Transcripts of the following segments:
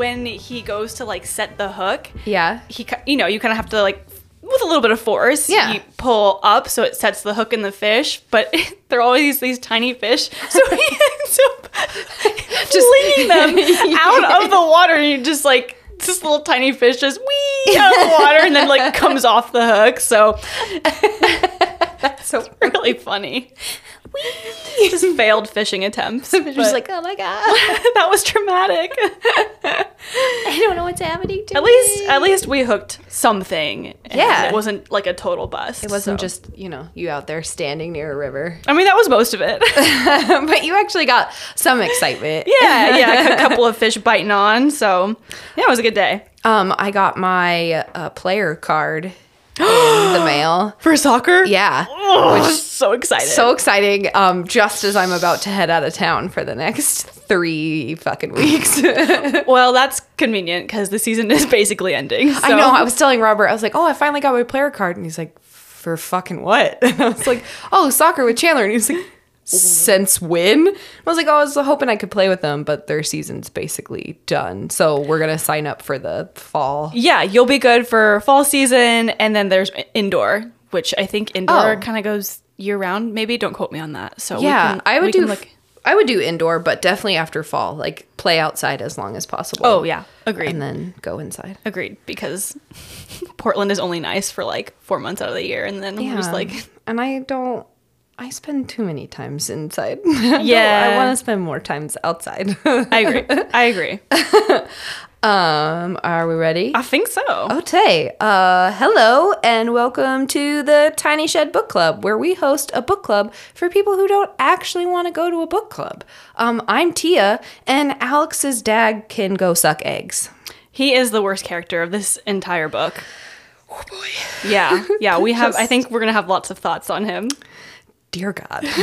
when he goes to like set the hook, Yeah. he you know you kind of have to like with a little bit of force Yeah. you pull up so it sets the hook in the fish but they're always these tiny fish so he ends up just flinging them out of the water and you just like this little tiny fish just wee out of the water and then like comes off the hook so that's So really funny just failed fishing attempts but like, oh my god, that was traumatic I don't know what's happening to at least at least we hooked something Yeah. it wasn't like a total bust It wasn't so. just, you know, you out there standing near a river. I mean, that was most of it. but you actually got some excitement. yeah, yeah, a couple of fish biting on. So, yeah, it was a good day. Um, I got my uh, player card the mail. For soccer? Yeah. Oh, so exciting, So exciting. Um, just as I'm about to head out of town for the next three fucking weeks. well, that's convenient because the season is basically ending. So. I know. I was telling Robert, I was like, oh, I finally got my player card. And he's like, for fucking what? And I was like, oh, soccer with Chandler. And he's like, since when? I was like, oh, I was hoping I could play with them, but their season's basically done. So we're going to sign up for the fall. Yeah, you'll be good for fall season. And then there's indoor, which I think indoor Oh. kind of goes year round. Maybe don't quote me on that. So, Yeah, can- I would do. look- I would do indoor, but definitely after fall, like play outside as long as possible. Oh, yeah. Agreed. and then go inside. Agreed. Because Portland is only nice for like four months out of the year. And then we're just like, and I don't. I spend too many times inside. Yeah. I want to spend more times outside. I agree. I agree. um, are we ready? I think so. Okay. Uh, hello and welcome to the Tiny Shed Book Club, where we host a book club for people who don't actually want to go to a book club. Um, I'm Tia, and Alex's dad can go suck eggs. He is the worst character of this entire book. Oh boy. Yeah, yeah. We have. I think we're gonna have lots of thoughts on him. Dear God.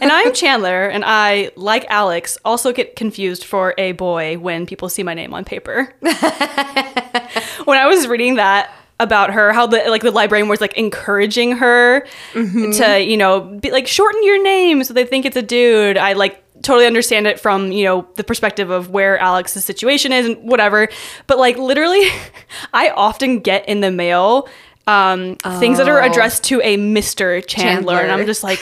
And I'm Chandler, and I, like Alex, also get confused for a boy when people see my name on paper. when I was reading that about her, how the like the librarian was like encouraging her mm-hmm. to, you know, be like shorten your name so they think it's a dude. I like totally understand it from, you know, the perspective of where Alex's situation is and whatever. But like literally I often get in the mail um, things that are Oh. addressed to a Mr. Chandler, and I'm just like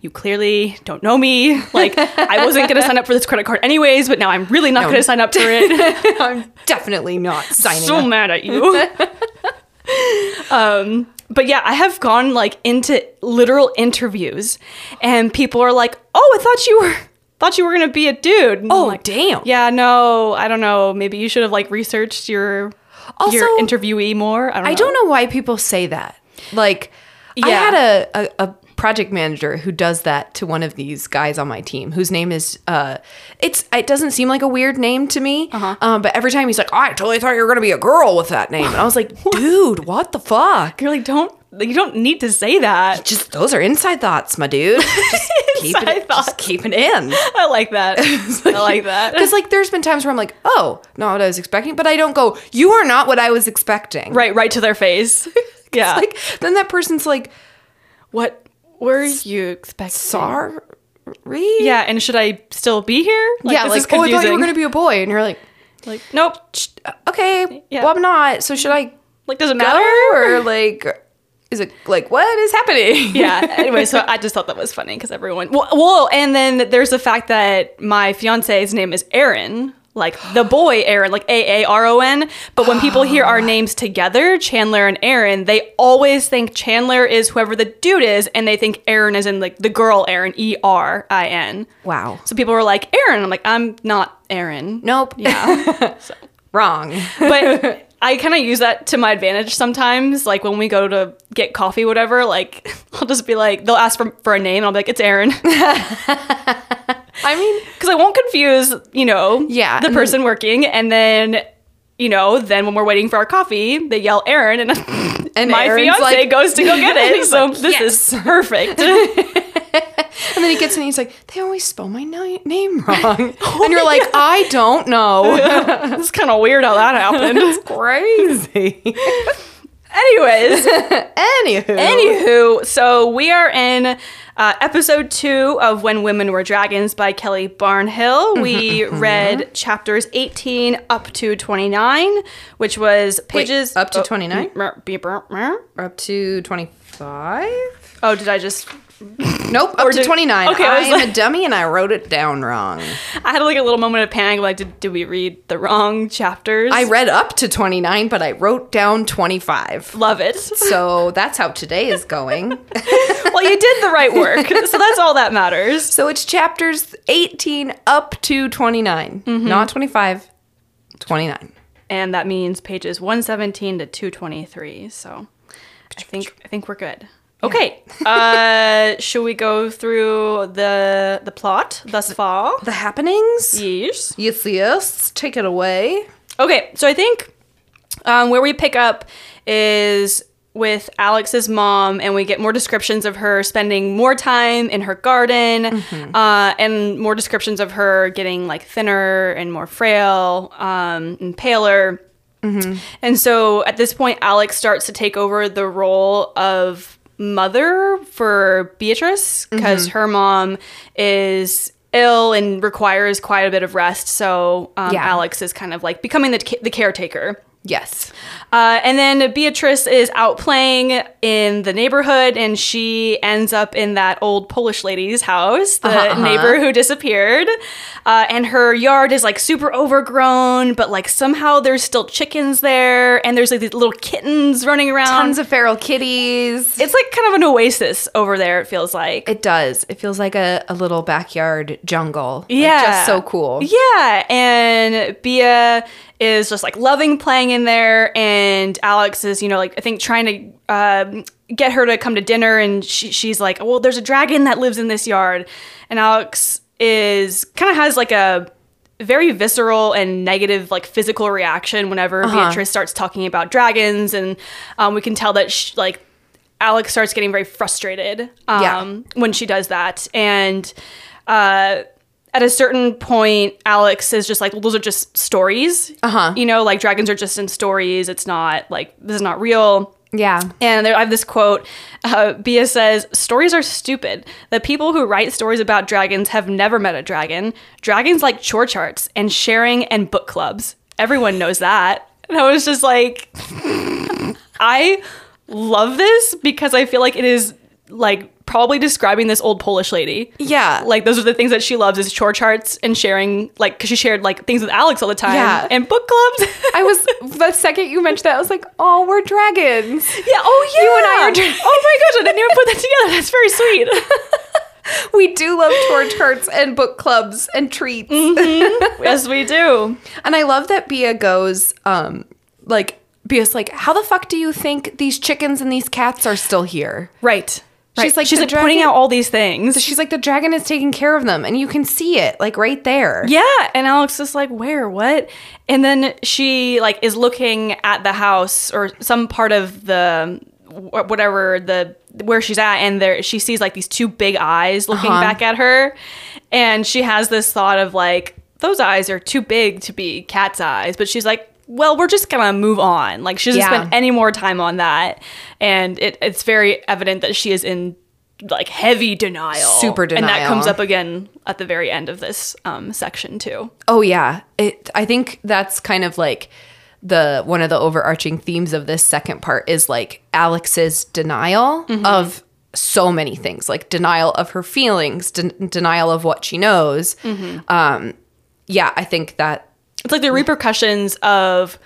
you clearly don't know me. Like, I wasn't going to sign up for this credit card anyways, but now I'm really not No. going to sign up for it. I'm definitely not signing so up. mad at you. um, but yeah, I have gone like into literal interviews, and people are like, "Oh, I thought you were." Thought you were gonna be a dude. And I'm Oh, like, damn. Yeah, no, I don't know. Maybe you should have like researched your Also, your interviewee more. I don't know. I don't know why people say that. Like, I had a, a, a project manager who does that to one of these guys on my team, whose name is uh, it's it doesn't seem like a weird name to me, Uh-huh. um, but every time he's like, "Oh, I totally thought you were gonna be a girl with that name, and I was like, dude, what the fuck? You're like, don't you don't need to say that. Just those are inside thoughts, my dude. Just keep Inside it, thoughts. just keep it in. I like that. I like that. Because like, there's been times where I'm like, oh, not what I was expecting, but I don't go, you are not what I was expecting. right, right to their face. Yeah. Like then that person's like, what were you expecting? sorry. Yeah, and should I still be here? yeah, this like oh, I thought you were gonna be a boy, and you're like, like, nope. Uh, okay, Yeah. well I'm not. So should I Like, does it matter. or like, is it like what is happening? yeah. Anyway, so I just thought that was funny because everyone. Well, well, and then there's the fact that my fiance's name is Aaron, like the boy Aaron, like A A R O N. But when people hear our names together, Chandler and Aaron, they always think Chandler is whoever the dude is, and they think Aaron is in like the girl Aaron, E R I N. Wow. So people were like, Aaron. I'm like, I'm not Aaron. Nope. Yeah. Wrong. but I kind of use that to my advantage sometimes. Like when we go to get coffee, whatever, like I'll just be like, they'll ask for, for a name, and I'll be like, it's Aaron. I mean, Because I won't confuse, you know, Yeah, the person working. And then, you know, then when we're waiting for our coffee, they yell Aaron, and, And my Aaron's fiance like- goes to go get it. So like, this "Yes." is perfect. and then he gets in, and he's like, they always spell my ni- name wrong, oh and you're like, I don't know. it's kind of weird how that happened. It's crazy. Anyways, Anywho. Anywho, so we are in uh, episode two of When Women Were Dragons by Kelly Barnhill. We read chapters 18 up to 29, which was pages. up to oh, 29? mer- be- mer- mer- We're up to 25? Oh, did I just. Nope, up Or to did- 29. Okay, I am like- a dummy and I wrote it down wrong. I had like a little moment of panic. Like, did, did we read the wrong chapters? I read up to 29, but I wrote down 25. love it. So that's how today is going. well, you did the right work. So that's all that matters. so it's chapters 18 up to 29, Mm-hmm. not 25, 29. And that means pages 117 to 223. So I think I think we're good. Okay. uh should we go through the the plot thus far? The happenings? Yes. Yes, yes. Take it away. Okay, so I think um, where we pick up is with Alex's mom, and we get more descriptions of her spending more time in her garden, uh, and more descriptions of her getting like thinner and more frail um, and paler. And so at this point, Alex starts to take over the role of mother for Beatrice because her mom is ill and requires quite a bit of rest. So um, Yeah. Alex is kind of like becoming the, the caretaker. Yes. Uh, and then Beatrice is out playing in the neighborhood, and she ends up in that old Polish lady's house, the Uh-huh, uh-huh. neighbor who disappeared. Uh, and her yard is like super overgrown, but like somehow there's still chickens there, and there's like these little kittens running around. Tons of feral kitties. it's like kind of an oasis over there, it feels like. It does. It feels like a, a little backyard jungle. Like, Yeah. just so cool. Yeah. And Bea is just like loving playing in there. And Alex is, you know, like I think trying to um, get her to come to dinner. And she, she's like, well, there's a dragon that lives in this yard. And Alex is kind of has like a very visceral and negative like physical reaction whenever Beatrice starts talking about dragons and um, we can tell that sh like Alex starts getting very frustrated um, Yeah. when she does that. And uh, at a certain point, Alex is just like, well, those are just stories. Uh-huh. You know, like dragons are just in stories. It's not like, this is not real. Yeah. And there, I have this quote. Uh, Bea says, "Stories are stupid. The people who write stories about dragons have never met a dragon. Dragons like chore charts and sharing and book clubs. Everyone knows that." And I was just like, I love this because I feel like it is like probably describing this old Polish lady. Yeah. Like those are the things that she loves is chore charts and sharing like because she shared like things with Alex all the time Yeah. and book clubs. I was the second you mentioned that, I was like, oh, we're dragons. Yeah. Oh yeah. You and I are dra- oh my gosh! I didn't even put that together. That's very sweet. We do love tour charts and book clubs and treats. yes, we do. And I love that Bea goes, um, like, Bea's like, how the fuck do you think these chickens and these cats are still here? Right. She's She's like, she's like pointing out all these things. She's like, the dragon is taking care of them, and you can see it, like, right there. yeah, and Alex is like, "Where? What?" And then she like is looking at the house or some part of the whatever the where she's at, and there she sees like these two big eyes looking Uh-huh. back at her, and she has this thought of like, "Those eyes are too big to be cat's eyes," but she's like. Well, we're just gonna move on. Like she doesn't Yeah. spend any more time on that, and it, it's very evident that she is in like heavy denial. Super denial, And that comes up again at the very end of this um, section too. Oh yeah. It I think that's kind of like the one of the overarching themes of this second part is like Alex's denial of so many things, like denial of her feelings, den- denial of what she knows. Um yeah, I think that It's like the repercussions of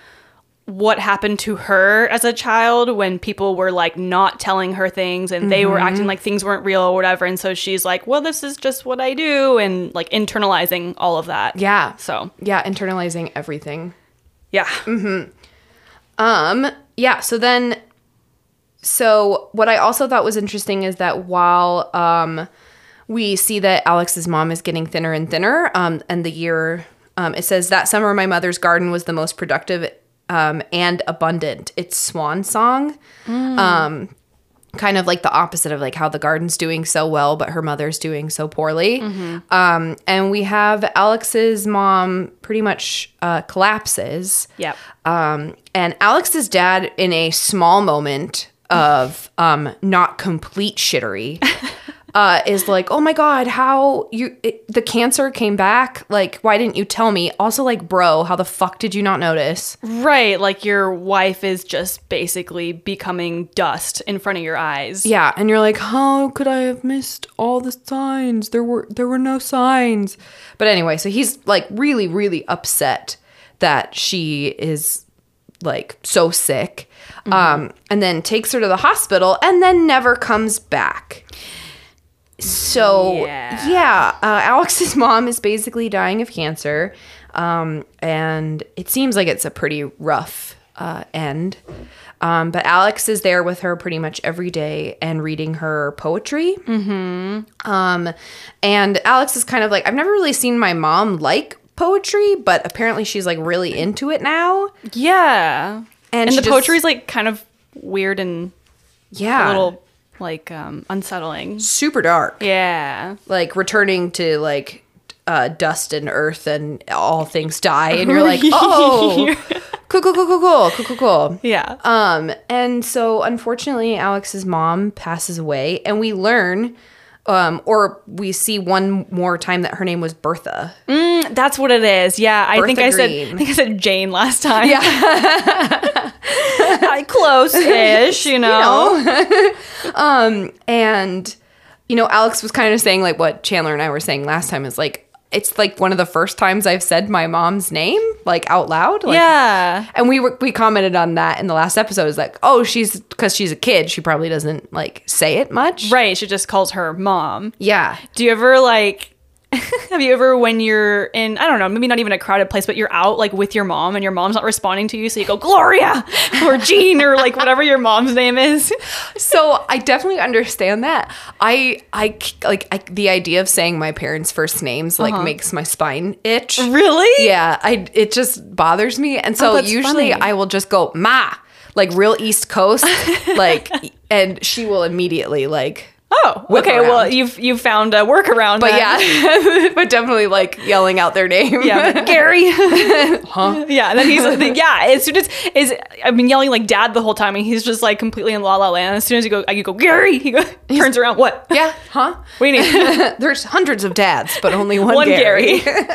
what happened to her as a child when people were like not telling her things and they were acting like things weren't real or whatever. And so she's like, well, this is just what I do. And like internalizing all of that. yeah. So, Yeah, internalizing everything. yeah. Um, yeah, so then so what I also thought was interesting is that while um we see that Alex's mom is getting thinner and thinner, um, and the year um, it says that summer my mother's garden was the most productive um, and abundant. It's swan song. Um, kind of like the opposite of like how the garden's doing so well, but her mother's doing so poorly. Um, and we have Alex's mom pretty much uh, collapses. Yep. Um, and Alex's dad, in a small moment of um, not complete shittery, uh, is like, "Oh my god, how you it, the cancer came back? Like, why didn't you tell me?" Also, like, bro, how the fuck did you not notice? Right, like your wife is just basically becoming dust in front of your eyes. Yeah, and you're like, "How could I have missed all the signs? There were there were no signs." But anyway, so he's like really really upset that she is like so sick. Um and then takes her to the hospital and then never comes back. So Yeah. yeah, uh, Alex's mom is basically dying of cancer, um, and it seems like it's a pretty rough uh, end. Um, but Alex is there with her pretty much every day and reading her poetry. Mm-hmm. Um, and Alex is kind of like, I've never really seen my mom like poetry, but apparently she's like really into it now. Yeah. And And, the just- poetry is like kind of weird and Yeah, a little like um unsettling. super dark. Yeah. like returning to like uh, dust and earth and all things die and you're like oh cool cool cool cool cool cool cool cool Yeah. um and so unfortunately alex's mom passes away and we learn um or we see one more time that her name was bertha Mm, That's what it is. Yeah, I think Bertha I said I think I said Jane last time. yeah close-ish, you know. Um, and you know alex was kind of saying like what chandler and i were saying last time is like it's like one of the first times i've said my mom's name like out loud like, yeah. And we were we commented on that in the last episode. Is like, oh, she's because she's a kid, she probably doesn't like say it much. Right, she just calls her mom. Yeah. Do you ever like have you ever when you're in I don't know, maybe not even a crowded place, but you're out like with your mom and your mom's not responding to you, so you go Gloria or Jean or like whatever your mom's name is. So I definitely understand that. I I like I, the idea of saying my parents' first names like uh-huh. makes my spine itch. Really? Yeah, I it just bothers me, and so Oh, usually funny. I will just go ma like real East Coast like, and she will immediately like. Oh, okay. around. Well, you've you've found a workaround. But then. yeah, but definitely like yelling out their name. Yeah, Gary. huh? Yeah, and then he's like, yeah. As soon as is I've been yelling like dad the whole time, and he's just like completely in la la land. As soon as you go, you go Gary. He go, turns around. What? Yeah, huh? What do you need? There's hundreds of dads, but only one, One Gary. Gary.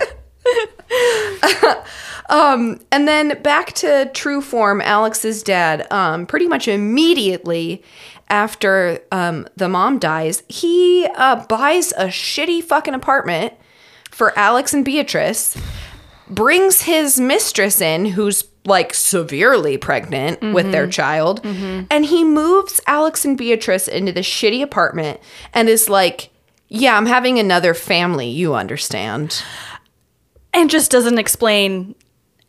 Um, and then back to true form, Alex's dad, um, pretty much immediately after um, the mom dies, he uh, buys a shitty fucking apartment for Alex and Beatrice, brings his mistress in, who's like severely pregnant with their child, and he moves Alex and Beatrice into the shitty apartment and is like, Yeah, I'm having another family, you understand. and just doesn't explain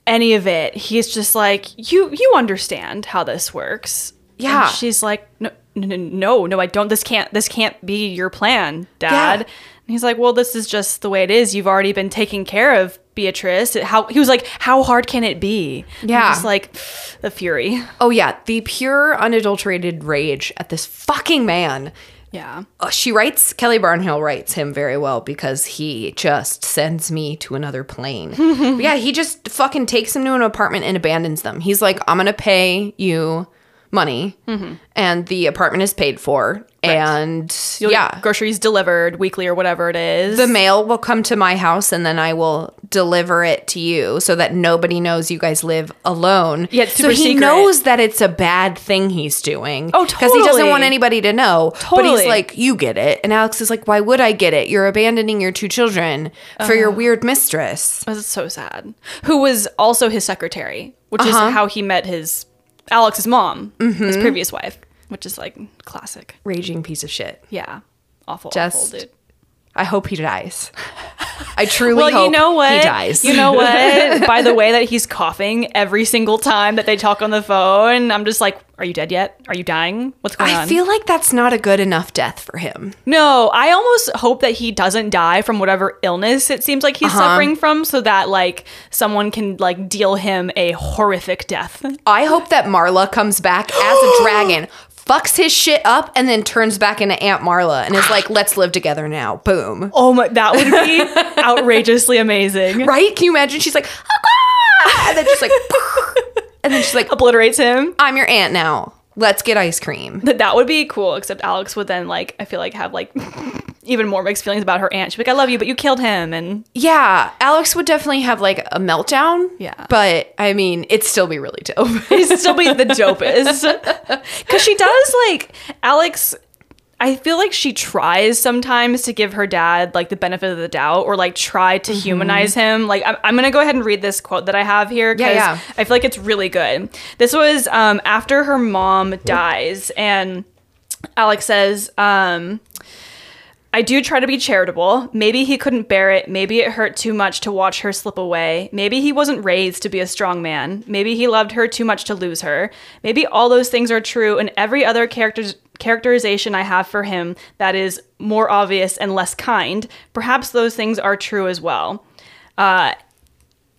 any of it. He's just like, you you understand how this works. Yeah. And she's like, no, no, no, no, I don't. This can't this can't be your plan, Dad. Yeah. And he's like, well, this is just the way it is. You've already been taking care of Beatrice. How he was like, how hard can it be? Yeah. just like the fury. Oh yeah, the pure unadulterated rage at this fucking man. Yeah. Uh, she writes Kelly Barnhill writes him very well because he just sends me to another plane. Yeah, he just fucking takes them to an apartment and abandons them. He's like, I'm gonna pay you money, and the apartment is paid for, and You'll yeah, groceries delivered weekly or whatever it is. the mail will come to my house, and then I will deliver it to you so that nobody knows you guys live alone. Yeah, so he secret. knows that it's a bad thing he's doing. Oh, Because he doesn't want anybody to know. totally. But he's like, you get it. And Alex is like, why would I get it? You're abandoning your two children for Uh-huh. your weird mistress. That's so sad. Who was also his secretary, which Uh-huh. is how he met his Alex's mom, Mm-hmm. his previous wife, which is like classic. Raging piece of shit. Yeah, awful, Just awful dude. I hope he dies. I truly Well, hope you know what? he dies. You know what? By the way that he's coughing every single time that they talk on the phone, I'm just like, are you dead yet? Are you dying? What's going I on? I feel like that's not a good enough death for him. no, I almost hope that he doesn't die from whatever illness it seems like he's Uh-huh. suffering from, so that like someone can like deal him a horrific death. I hope that Marla comes back as a dragon. Fucks his shit up, and then turns back into Aunt Marla and is like, let's live together now. Boom. Oh my, that would be outrageously amazing. Right? Can you imagine? She's like, "Ah!" and then she's like, and then she's like, Obliterates him. I'm your aunt now. Let's get ice cream. That that would be cool. Except Alex would then like I feel like have like even more mixed feelings about her aunt. She'd like, I love you, but you killed him, and Yeah, Alex would definitely have like a meltdown. Yeah. But I mean, it'd still be really dope. he'd still be the dopest. Because she does like Alex. I feel like she tries sometimes to give her dad like the benefit of the doubt or like try to Mm-hmm. humanize him. Like I'm, I'm gonna go ahead and read this quote that I have here Yeah, because yeah. I feel like it's really good. This was um, after her mom dies, and Alex says, um, I do try to be charitable. Maybe he couldn't bear it. Maybe it hurt too much to watch her slip away. Maybe he wasn't raised to be a strong man. Maybe he loved her too much to lose her. Maybe all those things are true, and every other character's characterization I have for him that is more obvious and less kind, perhaps those things are true as well. Uh,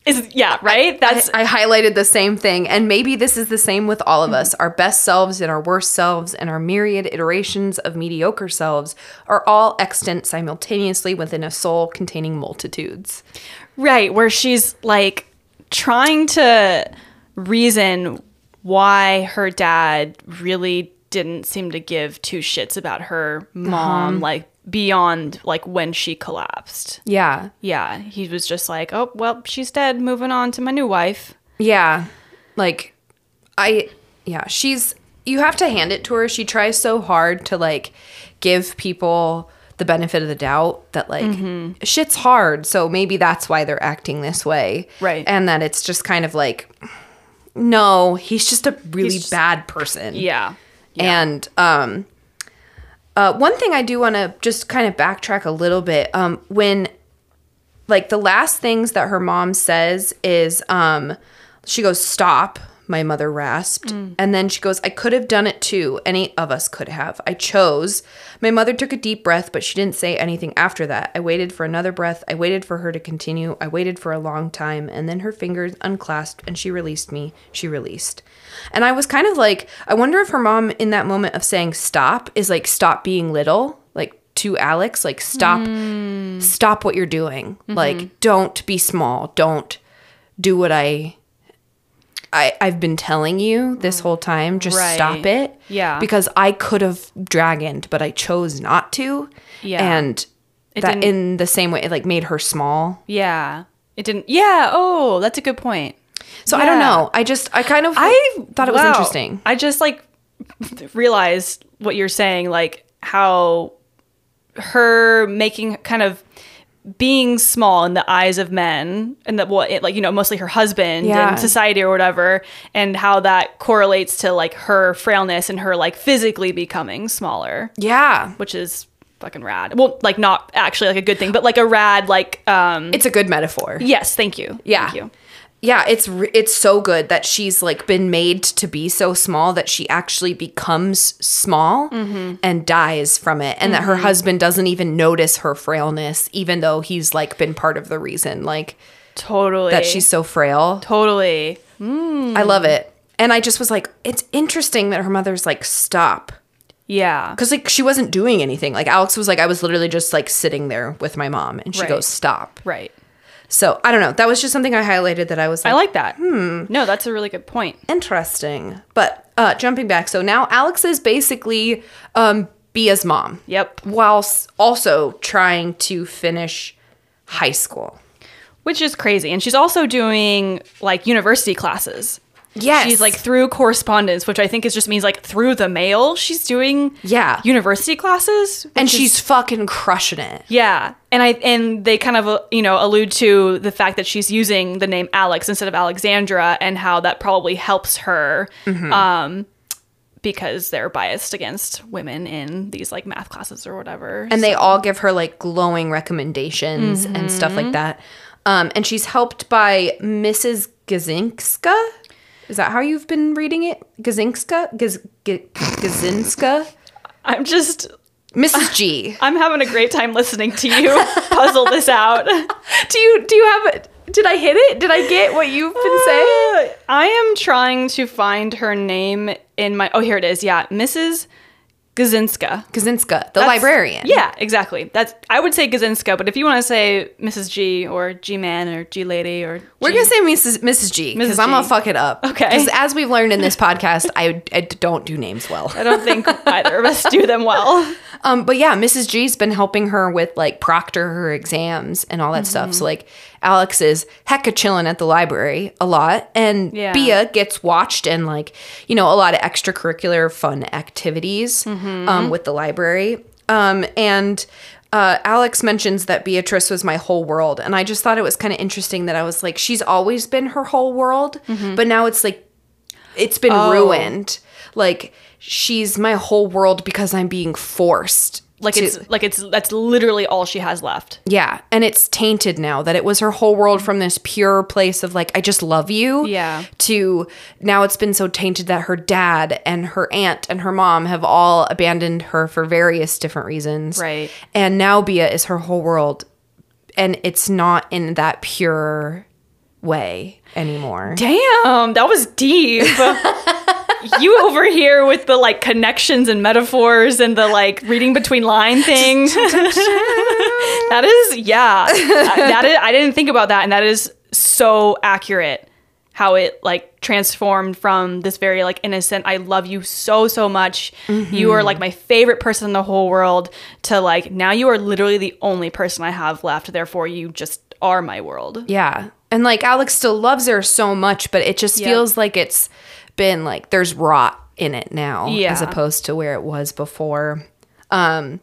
is yeah, right? That's I, I highlighted the same thing, and maybe this is the same with all of mm-hmm. us. Our best selves and our worst selves, and our myriad iterations of mediocre selves are all extant simultaneously within a soul containing multitudes. Right, where she's like trying to reason why her dad really didn't seem to give two shits about her mom, uh-huh. like beyond like when she collapsed. Yeah, Yeah, he was just like, oh, well, she's dead, moving on to my new wife. yeah, like I, yeah, she's. You have to hand it to her. She tries so hard to like give people the benefit of the doubt that like shit's hard. So maybe that's why they're acting this way, Right. And that it's just kind of like, no, he's just a really just- bad person. Yeah. And um, uh, one thing I do want to just kind of backtrack a little bit. Um, when like the last things that her mom says is um, she goes, "Stop." My mother rasped. And then she goes, I could have done it too. Any of us could have. I chose. My mother took a deep breath, but she didn't say anything after that. I waited for another breath. I waited for her to continue. I waited for a long time. And then her fingers unclasped and she released me. She released. And I was kind of like, I wonder if her mom, in that moment of saying stop, is like, stop being little, like to Alex, like, stop, hmm. stop what you're doing. Mm-hmm. Like, don't be small. Don't do what I I, I've been telling you this whole time, just Right. stop it. Yeah. Because I could have dragoned, but I chose not to. Yeah. And It that in the same way, it like made her small. Yeah. It didn't. Yeah. Oh, that's a good point. So I don't know. I just, I kind of I thought it was wow. interesting. I just like realized what you're saying, like how her making kind of being small in the eyes of men and that what it like you know mostly her husband Yeah. and society or whatever and how that correlates to like her frailness and her like physically becoming smaller Yeah. which is fucking rad well like not actually like a good thing but like a rad like um It's a good metaphor. yes thank you Yeah. thank you Yeah, it's it's so good that she's like been made to be so small that she actually becomes small Mm-hmm. and dies from it, and that her husband doesn't even notice her frailness, even though he's like been part of the reason, like totally that she's so frail. totally I love it, and I just was like, it's interesting that her mother's like, stop, yeah because like she wasn't doing anything. Like Alex was like, I was literally just like sitting there with my mom, and she Right. goes, stop. right So I don't know. That was just something I highlighted that I was I like, like that. Hmm. No, that's a really good point. interesting. But uh, jumping back, so now Alex is basically um, Bea's mom, Yep. whilst also trying to finish high school. Which is crazy. And she's also doing like university classes. Yes. She's like through correspondence, which I think is just means like through the mail. She's doing Yeah. university classes. and is- she's fucking crushing it. yeah. And I and they kind of uh, you know allude to the fact that she's using the name Alex instead of Alexandra and how that probably helps her Mm-hmm. um because they're biased against women in these like math classes or whatever. And they all give her like glowing recommendations and stuff like that. Um, and she's helped by Mrs. Gazinska. Is that how you've been reading it? Gazinska? Gaz- G- Gazinska? I'm just Mrs. G. I'm having a great time listening to you puzzle this out. do you do you have did I hit it? Did I get what you've been uh, saying? I am trying to find her name in my. Oh, here it is. Yeah, Mrs. Gazinska. Kazinska, the That's- librarian. Yeah, exactly. That's I would say Gazinska, but if you want to say Mrs. G or G man or G lady or We're gonna say Mrs. Mrs. G because I'm gonna fuck it up. Okay. Because as we've learned in this podcast, I, I don't do names well. I don't think either of us do them well. Um, but yeah, Mrs. G's been helping her with like proctor her exams and all that stuff. Mm-hmm. So like Alex is hecka chilling at the library a lot, and Yeah. Bea gets watched and like you know a lot of extracurricular fun activities Mm-hmm. um, with the library. Um, and uh, Alex mentions that Beatrice was my whole world, and I just thought it was kind of interesting that I was like, she's always been her whole world, but now it's like it's been Mm-hmm. Oh. ruined. Like she's my whole world because I'm being forced. Like to- it's like it's that's literally all she has left. yeah, and it's tainted now that it was her whole world from this pure place of like I just love you. Yeah. To now it's been so tainted that her dad and her aunt and her mom have all abandoned her for various different reasons. Right. And now Bea is her whole world and it's not in that pure way anymore. Damn, that was deep. you over here with the like connections and metaphors and the like reading between line thing. that is, yeah. Uh, that is, I didn't think about that, and that is so accurate. How it like transformed from this very like innocent, I love you so so much. You are like mm-hmm. my favorite person in the whole world. To like now you are literally the only person I have left. Therefore, you just are my world. Yeah. And like Alex still loves her so much, but it just Yep. feels like it's been like there's rot in it now Yeah. as opposed to where it was before. Um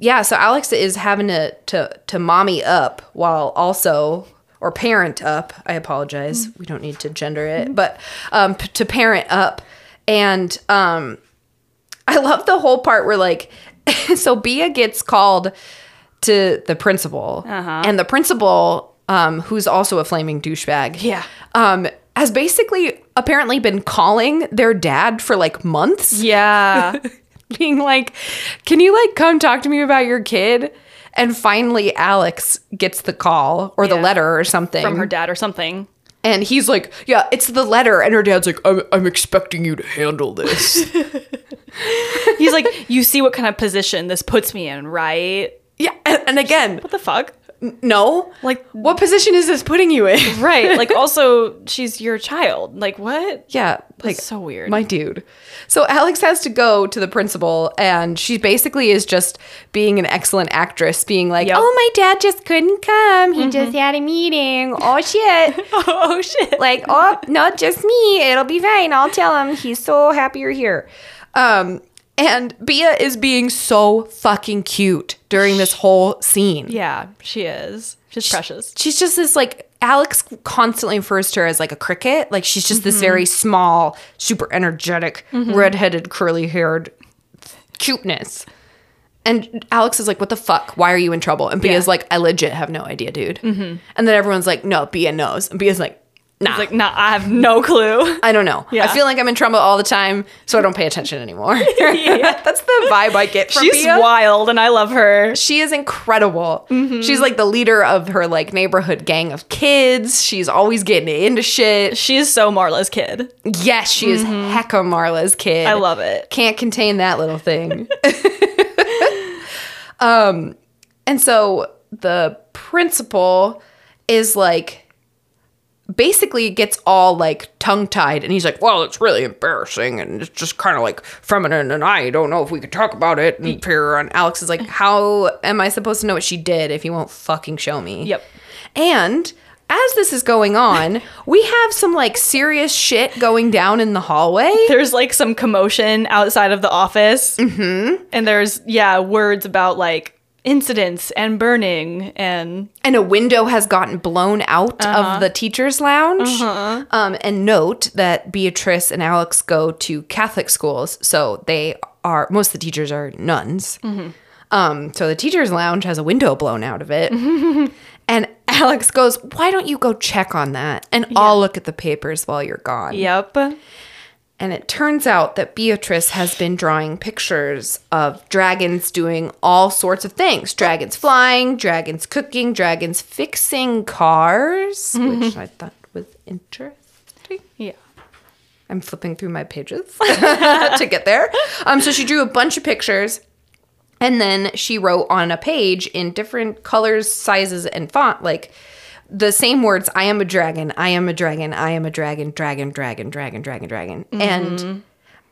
yeah, so Alex is having to to to mommy up while also or parent up. I apologize. We don't need to gender it, but um p- to parent up and um I love the whole part where like so Bea gets called to the principal Uh-huh. and the principal um who's also a flaming douchebag. Yeah. Um has basically apparently been calling their dad for like months Yeah. being like, "Can you like come talk to me about your kid?" And finally Alex gets the call or the letter or something From her dad or something. and he's like, "Yeah, it's the letter." And her dad's like, "I'm I'm expecting you to handle this." He's like, you see what kind of position this puts me in, right? yeah, and, and again, What the fuck? No. Like- what position is this putting you in? Right. Like, also, she's your child. Like, what? Yeah, like so weird. My dude. So Alex has to go to the principal, and she basically is just being an excellent actress, being like, Yep. Mm-hmm. "Oh, my dad just couldn't come. He just had a meeting. Oh shit." oh, shit. like, oh, not just me. It'll be fine. I'll tell him. He's so happy you're here. Um, and Bea is being so fucking cute during this whole scene. Yeah, she is. She's precious. She's just this like Alex constantly refers to her as like a cricket. Like she's just this very mm-hmm. small, super energetic, mm-hmm. redheaded, curly haired cuteness. And Alex is like, "What the fuck? Why are you in trouble?" And Bea's Yeah. like, "I legit have no idea, dude." Mm-hmm. And then everyone's like, "No, Bea knows." And Bea's like, "Nah, It's like, nah, I have no clue. I don't know. Yeah. I feel like I'm in trouble all the time, so I don't pay attention anymore." That's the vibe I get from She's wild and I love her. She is incredible. Mm-hmm. She's like the leader of her like neighborhood gang of kids. She's always getting into shit. She is so Marla's kid. Yes, she is hecka Marla's kid. Mm-hmm. I love it. Can't contain that little thing. um, and so the principal is like basically it gets all like tongue tied and he's like, Well, it's really embarrassing and it's just kind of like feminine and I don't know if we could talk about it and here and Alex is like, How am I supposed to know what she did if you won't fucking show me? Yep. And as this is going on, we have some like serious shit going down in the hallway. There's like some commotion outside of the office. Mm-hmm. And there's, yeah, words about like incidents and burning and and a window has gotten blown out of the teachers' lounge. Um, and note that Beatrice and Alex go to Catholic schools, so they are most of the teachers are nuns. Um, so the teachers' lounge has a window blown out of it. and Alex goes, "Why don't you go check on that? And I'll look at the papers while you're gone." yep. And it turns out that Beatrice has been drawing pictures of dragons doing all sorts of things dragons flying, dragons cooking, dragons fixing cars, which I thought was interesting. Yeah. I'm flipping through my pages to get there. Um, so she drew a bunch of pictures and then she wrote on a page in different colors, sizes, and font, like the same words I am a dragon, I am a dragon, I am a dragon, dragon, dragon, dragon, dragon, dragon. Mm-hmm. And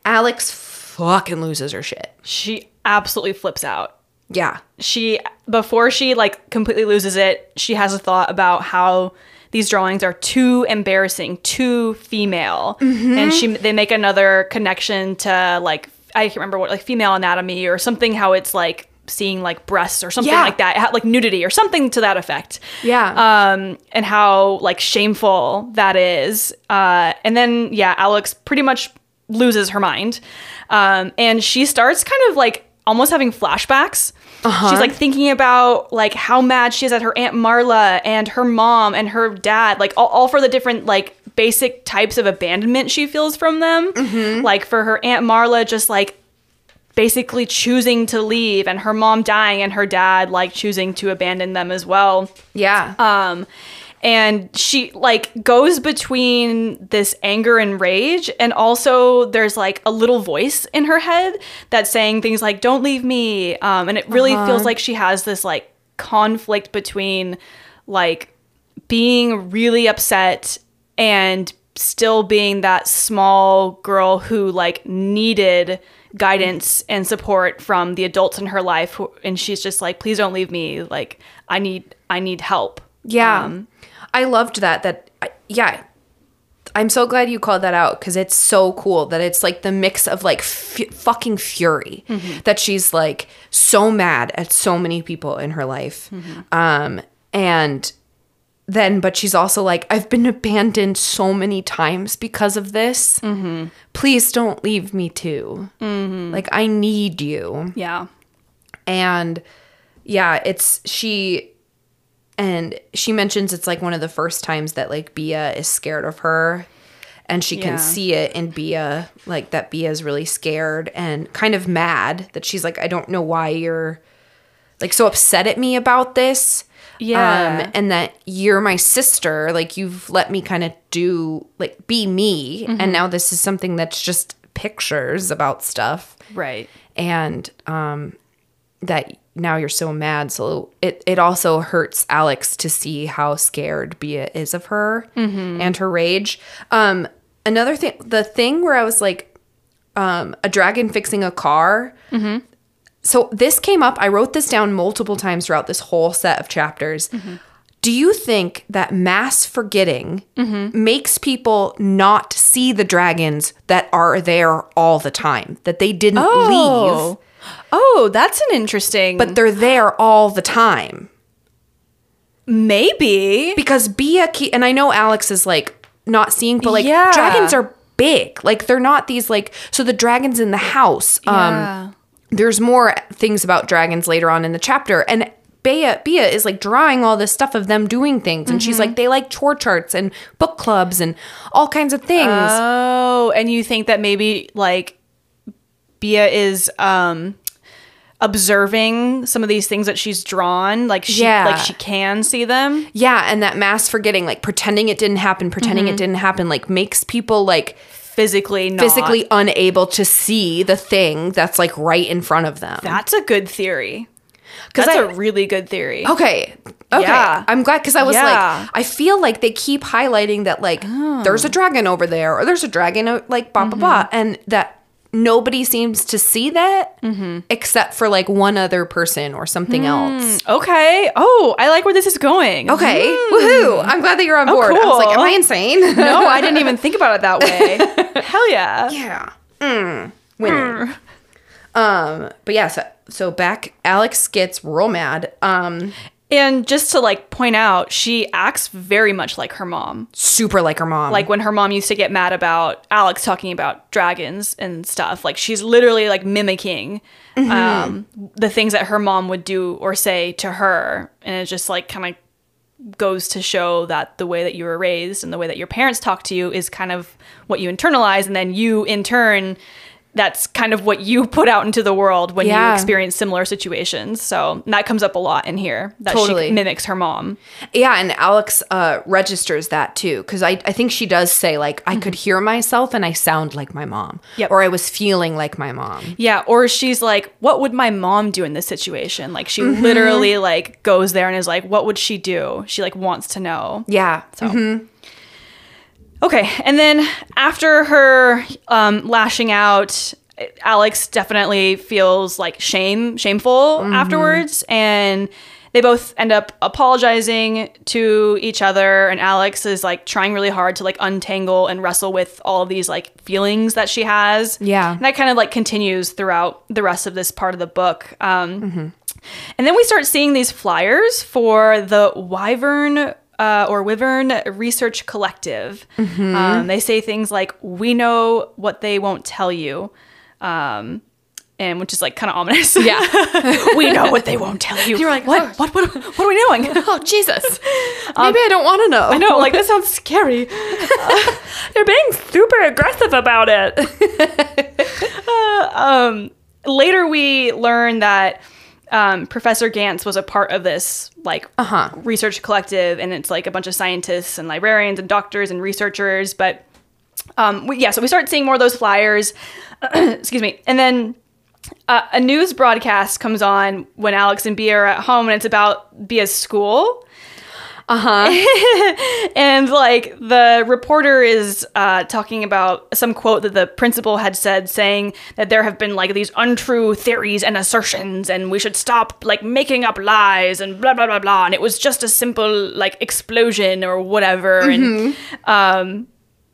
Alex fucking loses her shit. She absolutely flips out. Yeah. She before she like completely loses it, she has a thought about how these drawings are too embarrassing, too female. Mm-hmm. And she they make another connection to like I can't remember what like female anatomy or something how it's like seeing like breasts or something Yeah. like that, like nudity or something to that effect. Yeah. um, and how like shameful that is. Uh, and then yeah, Alex pretty much loses her mind, um, and she starts kind of like almost having flashbacks. She's like thinking about like how mad she is at her aunt Marla and her mom and her dad, like all, all for the different like basic types of abandonment she feels from them. Like for her aunt Marla, just like basically choosing to leave, and her mom dying, and her dad like choosing to abandon them as well yeah. um and she like goes between this anger and rage and also there's like a little voice in her head that's saying things like don't leave me um and it really feels like she has this like conflict between like being really upset and still being that small girl who like needed guidance and support from the adults in her life who, and she's just like please don't leave me like i need i need help Yeah. Um, I loved that. That, I- yeah. I'm so glad you called that out because it's so cool that it's like the mix of like f- fucking fury that she's like so mad at so many people in her life. Um, and then, but she's also like, I've been abandoned so many times because of this. Mm-hmm. Please don't leave me too. Mm-hmm. Like, I need you yeah and yeah it's she and she mentions it's like one of the first times that like Bea is scared of her and she Yeah. can see it in Bea like that Bea is really scared and kind of mad that she's like I don't know why you're like so upset at me about this Yeah. um and that you're my sister like you've let me kind of do like be me Mm-hmm. and now this is something that's just pictures about stuff right and um, that now you're so mad. So it, it also hurts Alex to see how scared Bea is of her and her rage. Um, another thing, the thing where I was like, um, a dragon fixing a car. So this came up. I wrote this down multiple times throughout this whole set of chapters. Mm-hmm. Do you think that mass forgetting mm-hmm. makes people not see the dragons that are there all the time? That they didn't oh. leave, oh that's an interesting but they're there all the time. maybe Because Bea, ke- and I know Alex is like not seeing, but like Yeah. dragons are big. Like they're not these like, so the dragons in the house. Um, yeah. There's more things about dragons later on in the chapter. And Bea, Bia is like drawing all this stuff of them doing things. And Mm-hmm. she's like, they like chore charts and book clubs and all kinds of things. oh and you think that maybe like bea is um observing some of these things that she's drawn like she Yeah. like she can see them yeah. And that mass forgetting, like pretending it didn't happen, pretending Mm-hmm. it didn't happen, like makes people like physically not. physically unable to see the thing that's like right in front of them. that's a good theory that's I- a really good theory Okay. Okay. Yeah. I'm glad because I was Yeah. like, I feel like they keep highlighting that like there's a dragon over there or there's a dragon uh, like blah blah blah, and that nobody seems to see that except for like one other person or something else. okay oh i like where this is going Okay. Woohoo! I'm glad that you're on board. I was like, am I insane? no i didn't even think about it that way hell yeah yeah. Mm. Winning. Um, but yeah, so so back Alex gets real mad. Um, And just to like point out, she acts very much like her mom. super like her mom. Like when her mom used to get mad about Alex talking about dragons and stuff, like she's literally like mimicking um, the things that her mom would do or say to her. And it just like kind of goes to show that the way that you were raised and the way that your parents talk to you is kind of what you internalize. And then you in turn that's kind of what you put out into the world when you experience similar situations. So that comes up a lot in here that Totally. she mimics her mom. Yeah, and Alex uh, registers that too because I, I think she does say like I could hear myself and I sound like my mom, Mm-hmm. Yep. or I was feeling like my mom. Yeah, or she's like, "What would my mom do in this situation?" Like she Mm-hmm. literally like goes there and is like, "What would she do?" She like wants to know. Yeah, So. Okay, and then after her um, lashing out, Alex definitely feels like shame, shameful afterwards, and they both end up apologizing to each other. And Alex is like trying really hard to like untangle and wrestle with all of these like feelings that she has. Yeah. and that kind of like continues throughout the rest of this part of the book. Um, and then we start seeing these flyers for the Wyvern uh, or Wyvern Research Collective. Um, they say things like, "We know what they won't tell you," um, and which is like kind of ominous. Yeah. we know what they won't tell you. You're like, what? "Oh." What? What? What are we doing? oh Jesus, maybe I don't want to know. I know, like this sounds scary. Uh, they're being super aggressive about it. Uh, um, later, we learn that um, Professor Gantz was a part of this like Uh-huh. research collective, and it's like a bunch of scientists and librarians and doctors and researchers. But um, we, yeah, so we start seeing more of those flyers. Excuse me, and then. Uh, a news broadcast comes on when Alex and Bea are at home, and it's about Bea's school Uh huh. and like the reporter is uh, talking about some quote that the principal had said saying that there have been like these untrue theories and assertions and we should stop like making up lies and blah blah blah blah. And it was just a simple like explosion or whatever. And um,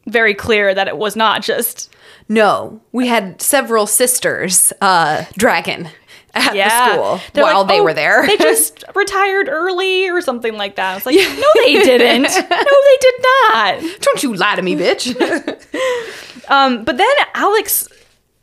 very clear that it was not just No, we had several sisters, uh, dragon at yeah the school They're while like, they "Oh, were there. they just retired early or something like that. I was like, no, they didn't. No, they did not. don't you lie to me, bitch. Um, but then Alex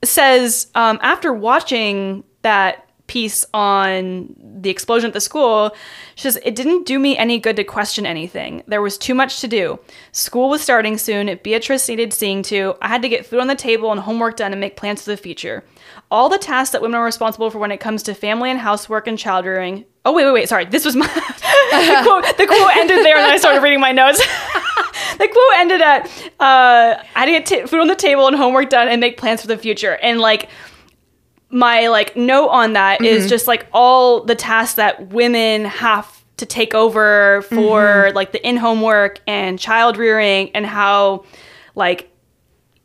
says um, after watching that piece on the explosion at the school, she says it didn't do me any good to question anything. There was too much to do. School was starting soon. Beatrice needed seeing to. I had to get food on the table and homework done and make plans for the future. All the tasks that women are responsible for when it comes to family and housework and child rearing. Oh wait, wait, wait. Sorry, this was my the quote. The quote ended there, and then I started reading my notes. the quote ended at uh, I had to get t- food on the table and homework done and make plans for the future. And like my like note on that is just like all the tasks that women have to take over for like the in-home work and child rearing and how like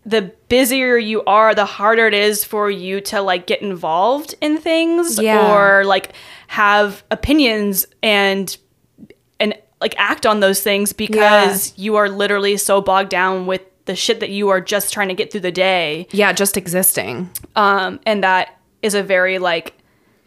the busier you are the harder it is for you to like get involved in things Yeah. or like have opinions and and like act on those things because you are literally so bogged down with the shit that you are just trying to get through the day yeah, just existing. um, and that is a very like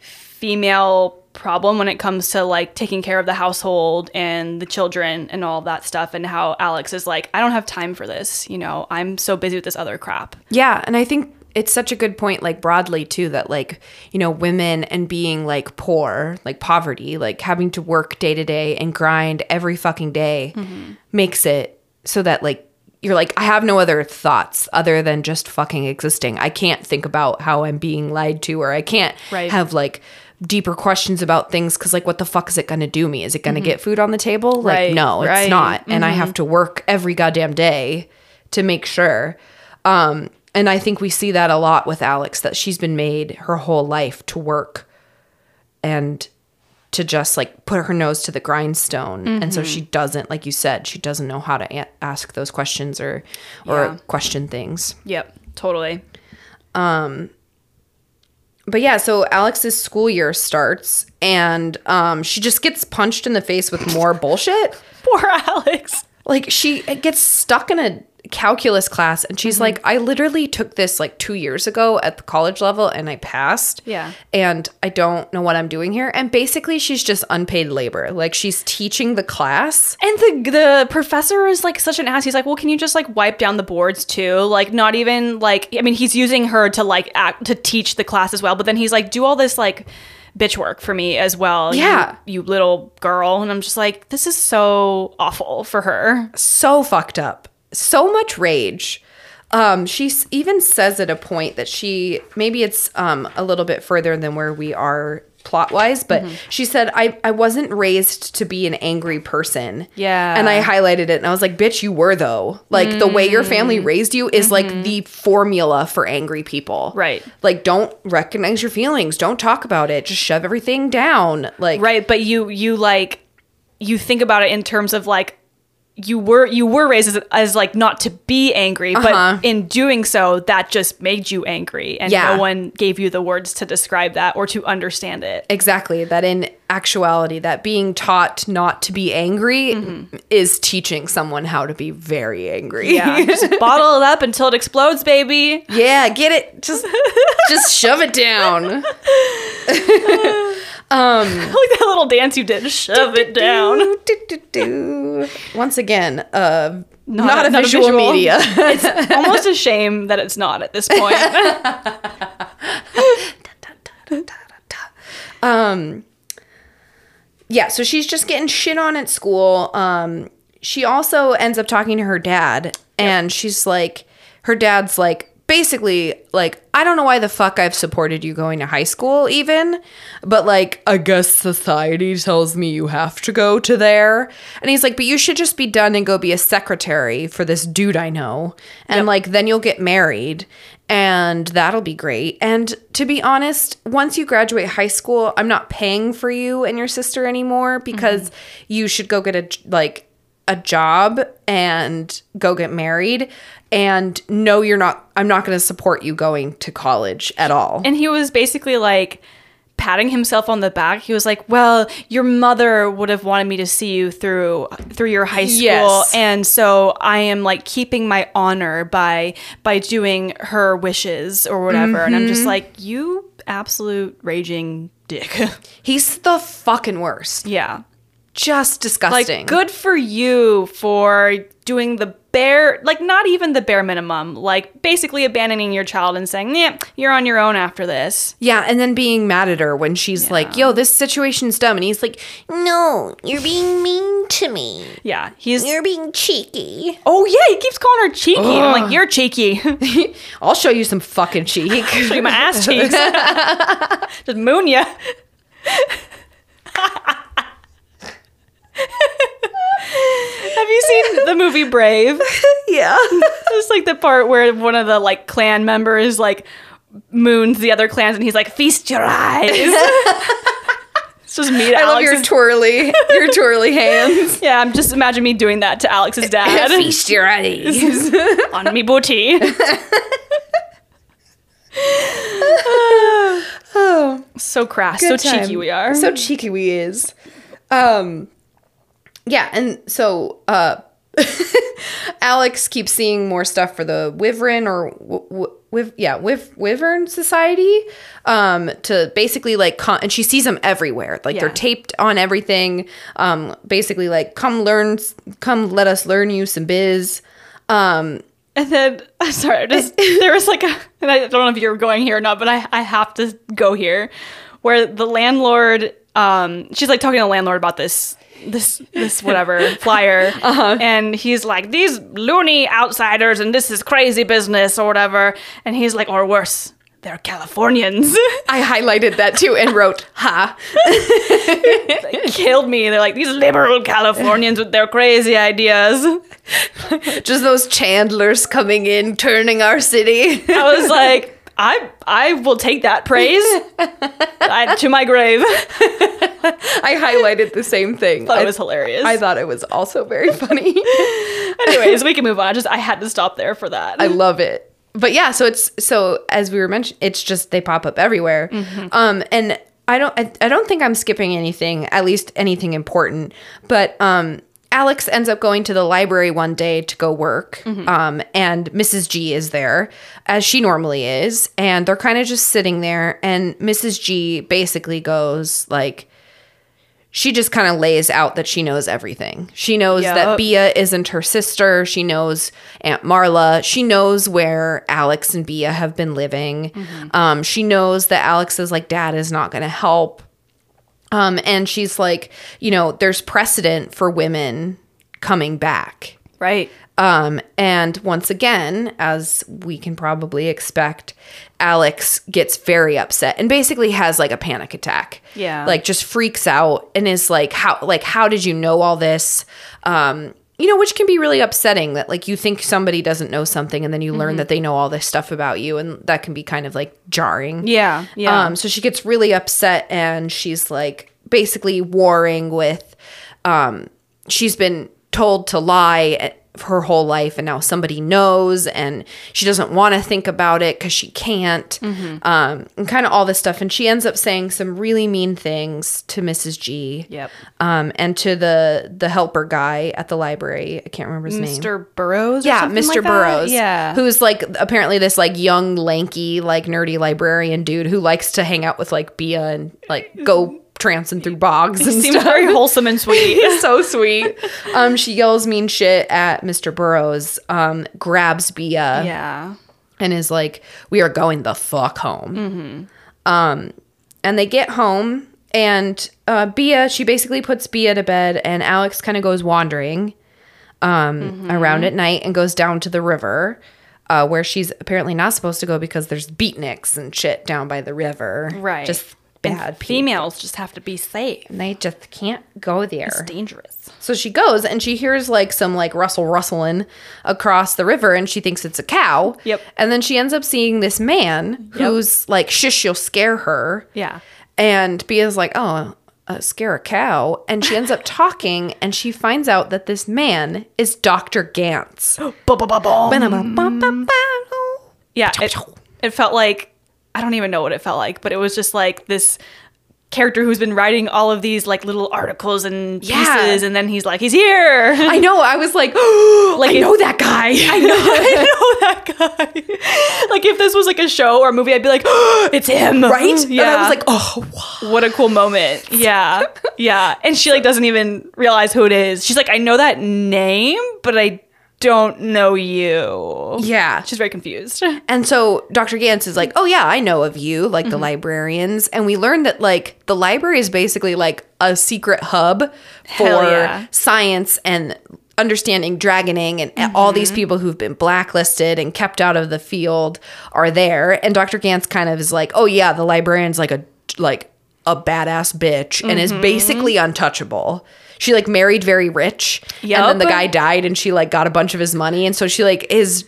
female problem when it comes to like taking care of the household and the children and all that stuff and how alex is like i don't have time for this you know i'm so busy with this other crap Yeah, and I think it's such a good point, like broadly too, that like, you know, women and being like poor, like poverty, like having to work day to day and grind every fucking day mm-hmm. makes it so that like you're like, I have no other thoughts other than just fucking existing. I can't think about how I'm being lied to, or I can't Right. have like deeper questions about things because like what the fuck is it going to do me? Is it going to mm-hmm. get food on the table? Like Right, no it's right. not. And i mm-hmm. have to work every goddamn day to make sure. Um and i think we see that a lot with alex that she's been made her whole life to work and to just like put her nose to the grindstone. And so mm-hmm. she doesn't like you said she doesn't know how to a- ask those questions or or Yeah. question things. Yep totally um, but yeah, so Alex's school year starts and um, she just gets punched in the face with more bullshit. poor alex Like she gets stuck in a calculus class and she's mm-hmm. like, I literally took this like two years ago at the college level and I passed. Yeah. And I don't know what I'm doing here. And basically, she's just unpaid labor. Like she's teaching the class. and the the professor is like such an ass he's like well can you just like wipe down the boards too like not even like i mean he's using her to like act to teach the class as well but then he's like do all this like bitch work for me as well you- Yeah. you, little girl and i'm just like this is so awful for her so fucked up so much rage Um, she even says at a point that she maybe it's um a little bit further than where we are plot wise, but Mm-hmm. she said I I wasn't raised to be an angry person. Yeah. and I highlighted it and I was like, bitch, you were though. Like the way your Mm. family raised you is like the formula for angry people. Mm-hmm. Right. Like don't recognize your feelings. Don't talk about it. Just shove everything down. Like Right, but you you like you think about it in terms of like you were you were raised as, as like not to be angry, Uh-huh. but in doing so that just made you angry and Yeah. no one gave you the words to describe that or to understand it. Exactly. That in actuality, that being taught not to be angry is teaching someone how to be very angry. Yeah, just bottle it up until it explodes, baby. yeah, get it. Just just shove it down. I like that little dance you did. Shove it down. Do, do, do, do. Once again, uh not, Not- a not a visual, visual. media. It's almost a shame that it's not at this point. um yeah so she's just getting shit on at school um she also ends up talking to her dad and she's like her dad's like basically like i don't know why the fuck i've supported you going to high school even but like i guess society tells me you have to go to there. And he's like but you should just be done and go be a secretary for this dude i know. And like then you'll get married and that'll be great. And to be honest, once you graduate high school, I'm not paying for you and your sister anymore because mm-hmm. you should go get a like a job and go get married and no you're not I'm not going to support you going to college at all. and he was basically like patting himself on the back. He was like, "Well, your mother would have wanted me to see you through through your high school, Yes. and so I am like keeping my honor by by doing her wishes or whatever." And I'm just Mm-hmm. like, "You absolute raging dick." He's the fucking worst. yeah. Just disgusting. Like good for you for doing the bare like not even the bare minimum, like basically abandoning your child and saying, "Yeah, you're on your own after this." Yeah, and then being mad at her when she's like, "Yo, this situation's dumb." And he's like, No, you're being mean to me. Yeah, he's You're being cheeky. Oh yeah, he keeps calling her cheeky. I'm like, you're cheeky. "I'll show you some fucking cheek." Show you my ass cheeks. Just moon ya. Have you seen the movie Brave? yeah. It's like the part where one of the like clan members like moons the other clans and he's like, feast your eyes. it's just me to I love your twirly, your twirly hands. yeah, I'm just imagine me doing that to Alex's dad Feast your eyes. on me booty. oh, so crass, so good cheeky we are. So cheeky we is. Um, yeah, and so uh, Alex keeps seeing more stuff for the Wyvern or w- w- yeah, Wyv- Wyvern Society. Um, to basically like, con- and she sees them everywhere. Like they're taped on everything. Um, basically like, come learn, come let us learn you some biz. Um, And then, I'm sorry, I just there was like a, and I don't know if you're going here or not, but I, I have to go here, where the landlord, um, she's like talking to the landlord about this, this, this whatever flyer, uh-huh. and he's like these loony outsiders, and this is crazy business or whatever, and he's like, or worse, they're Californians. I highlighted that too and wrote, "Ha." They killed me. They're like these liberal Californians with their crazy ideas. Just those Chandlers coming in, turning our city. I was like, I I will take that praise I, to my grave. I highlighted the same thing. thought it was hilarious. I thought it was also very funny. Anyways, we can move on. I just I had to stop there for that. I love it. But yeah, so it's so as we were mentioning, it's just they pop up everywhere. Um, and I don't I, I don't think I'm skipping anything, at least anything important. But um, Alex ends up going to the library one day to go work. Um, and Mrs. G is there as she normally is, and they're kind of just sitting there. And Mrs. G basically goes like she just kind of lays out that she knows everything. She knows that Bea isn't her sister. She knows Aunt Marla. She knows where Alex and Bea have been living. Um, she knows that Alex's like dad is not going to help. Um, and she's like, you know, there's precedent for women coming back. right. Um, and once again, as we can probably expect, Alex gets very upset and basically has like a panic attack. Yeah. Like just freaks out and is like, how like how did you know all this? Um, you know, which can be really upsetting that like you think somebody doesn't know something and then you Mm-hmm. learn that they know all this stuff about you and that can be kind of like jarring. Yeah. Yeah. Um, so she gets really upset and she's like basically warring with, um, she's been told to lie her whole life and now somebody knows and she doesn't want to think about it because she can't um, and kind of all this stuff and she ends up saying some really mean things to mrs g Yep. um, and to the the helper guy at the library i can't remember his name Mr. Burrows. yeah, Mr. like that? Burrows. Yeah. Who's like apparently this like young, lanky, like nerdy librarian dude who likes to hang out with like Bea and like go trancing through bogs and seems stuff. very wholesome and sweet. He's so sweet. Um, she yells mean shit at Mr. Burrows, um, grabs Bea yeah. and is like, "We are going the fuck home." Mm-hmm. Um, and they get home, and uh, Bea, she basically puts Bea to bed, and Alex kind of goes wandering um, Mm-hmm. around at night and goes down to the river. Uh, where she's apparently not supposed to go because there's beatniks and shit down by the river. Right. Just Bad people. females just have to be safe. And they just can't go there. It's dangerous. So she goes and she hears like some like rustle rustling across the river and she thinks it's a cow. Yep. And then she ends up seeing this man who's like, shush, you'll scare her. Yeah. And Bea's like, oh, uh, scare a cow. And she ends up talking and she finds out that this man is Dr. Gantz. Yeah. It, it felt like I don't even know what it felt like, but it was just like this character who's been writing all of these like little articles and pieces, Yeah. and then he's like, he's here. I know. I was like, like I know that guy. I know, I know that guy. like if this was like a show or a movie, I'd be like, it's him, right? Yeah. And I was like, oh, wow. what a cool moment. Yeah, yeah. And she like doesn't even realize who it is. She's like, I know that name, but I don't know you. Yeah. She's very confused. And so Dr. Gantz is like, oh, yeah, I know of you, like the mm-hmm. librarians. And we learned that, like, the library is basically like a secret hub for yeah. science and understanding dragoning. And all these mm-hmm. people who've been blacklisted and kept out of the field are there. And Dr. Gantz kind of is like, oh, yeah, the librarian's like a, like, a badass bitch and is mm-hmm. basically untouchable. She like married very rich, and then the guy died, and she like got a bunch of his money, and so she like is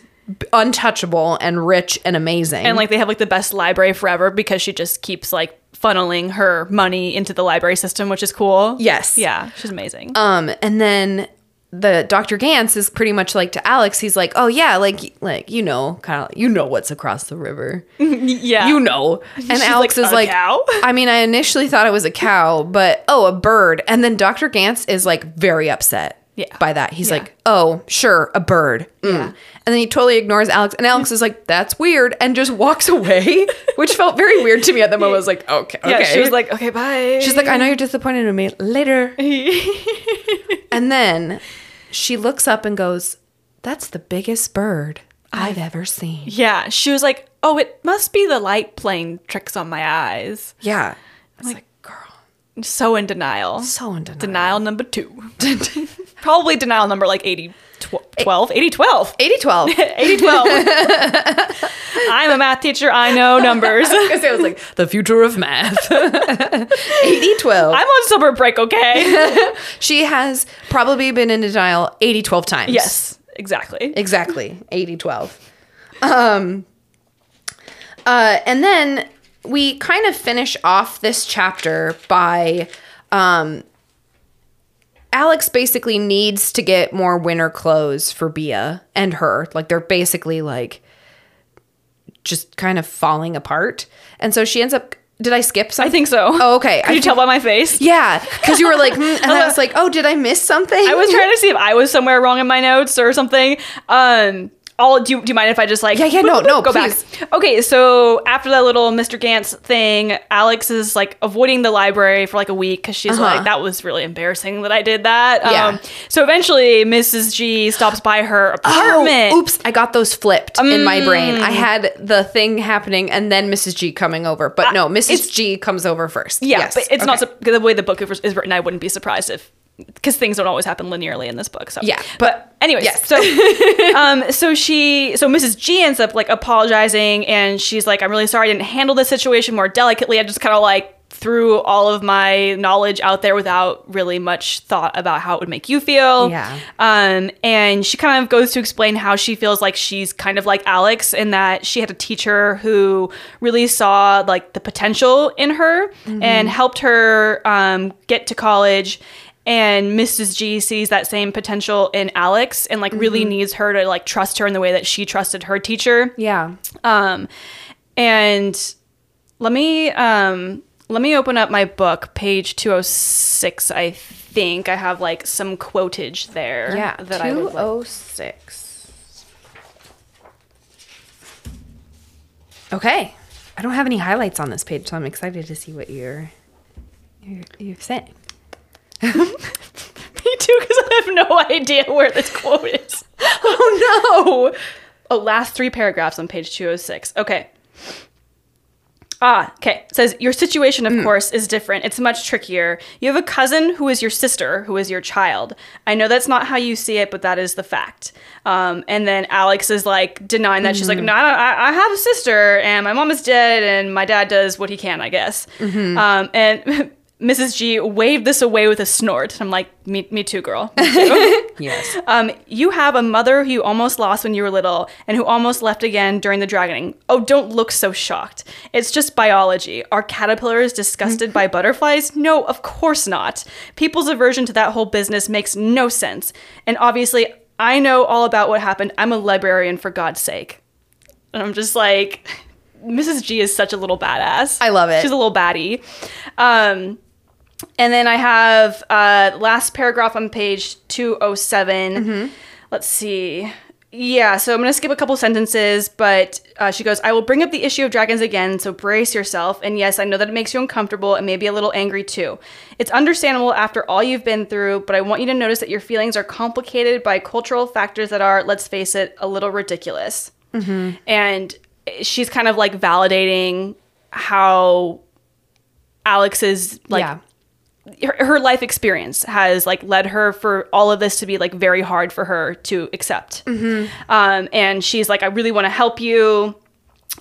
untouchable and rich and amazing. and like they have like the best library forever because she just keeps like funneling her money into the library system, which is cool. Yes. Yeah, she's amazing. um, and then the Dr. Gantz is pretty much like to Alex. He's like, "Oh yeah, like like you know, kind of you know what's across the river, yeah. you know." And She's Alex like, is "A like, cow?" "I mean, I initially thought it was a cow, but oh, a bird." And then Dr. Gantz is like very upset. Yeah. By that, he's Yeah. like, "Oh, sure, a bird." Mm. Yeah. And then he totally ignores Alex, and Alex is like, "That's weird," and just walks away, which felt very weird to me at the moment. I was like, "Okay, okay." Yeah, she was like, okay, bye. She's like, I know you're disappointed in me. Later. and then she looks up and goes, That's the biggest bird I've ever seen. yeah, she was like, oh, it must be the light playing tricks on my eyes. Yeah. I was like, girl, So in denial. so in denial. Denial number two. Probably denial number like 80, tw- 12, 80, 12. 80 12. 80, 12. I'm a math teacher. I know numbers. Because it was like the future of math. 80 12. I'm on summer break, okay? She has probably been in denial 80 12 times. yes, exactly. Exactly. 80 12. Um uh and then we kind of finish off this chapter by um Alex basically needs to get more winter clothes for Bea and her. Like they're basically like just kind of falling apart. And so she ends up did I skip something? I think so. Oh, okay. Could I you tell by my face? Yeah, because you were like, hmm, and I was like, oh, did I miss something? I was trying to see if I was somewhere wrong in my notes or something. Um, all do you, do you mind if I just like Yeah, yeah, no, no, go please. back? Okay, so after that little Mr. Gantz thing, Alex is like avoiding the library for like a week because she's Uh-huh. like that was really embarrassing that I did that. Yeah. Um, so eventually, Mrs. G stops by her apartment. Oh, oops, I got those flipped in my brain. I had the thing happening and then Mrs. G coming over. But no, Mrs. G comes over first. Yeah, Yes, but it's okay. not the way the book is written. I wouldn't be surprised if because things don't always happen linearly in this book. So Yeah, but anyways, yes. so um, so she so Mrs. G ends up like apologizing, and she's like, "I'm really sorry, I didn't handle this situation more delicately. I just kind of like." threw all of my knowledge out there without really much thought about how it would make you feel. Yeah. Um, and she kind of goes to explain how she feels like she's kind of like Alex in that she had a teacher who really saw like the potential in her and helped her um, get to college. And Mrs. G sees that same potential in Alex and like really needs her to like trust her in the way that she trusted her teacher. Yeah. Um, and let me um, let me open up my book, page two hundred six. I think I have like some quotage there. Yeah. that I would like. 206. Okay. I don't have any highlights on this page, so I'm excited to see what you're you're, you're saying. Me too, because I have no idea where this quote is. Oh no. Oh, last three paragraphs on page 206. Okay. Ah, okay. It says, Your situation, of course, is different. It's much trickier. You have a cousin who is your sister, who is your child. I know that's not how you see it, but that is the fact. Um, and then Alex is like denying that. She's like, No, I, don't- I, I have a sister, and my mom is dead, and my dad does what he can, I guess. Um, and Mrs. G waved this away with a snort. I'm like, Me, me too, girl. Me too. Yes. Um, you have a mother who you almost lost when you were little and who almost left again during the dragoning. Oh, don't look so shocked. It's just biology. Are caterpillars disgusted by butterflies? No, of course not. People's aversion to that whole business makes no sense. And obviously, I know all about what happened. I'm a librarian, for God's sake. And I'm just like, Mrs. G is such a little badass. I love it. She's a little baddie. Um, and then I have uh, last paragraph on page 207. Mm-hmm. Let's see. Yeah, so I'm going to skip a couple sentences, but uh, she goes, I will bring up the issue of dragons again, so brace yourself. And yes, I know that it makes you uncomfortable and maybe a little angry too. It's understandable after all you've been through, but I want you to notice that your feelings are complicated by cultural factors that are, let's face it, a little ridiculous. Mm-hmm. And she's kind of like validating how Alex is like yeah. Her, her life experience has like led her for all of this to be like very hard for her to accept. Um, and she's like, I really want to help you.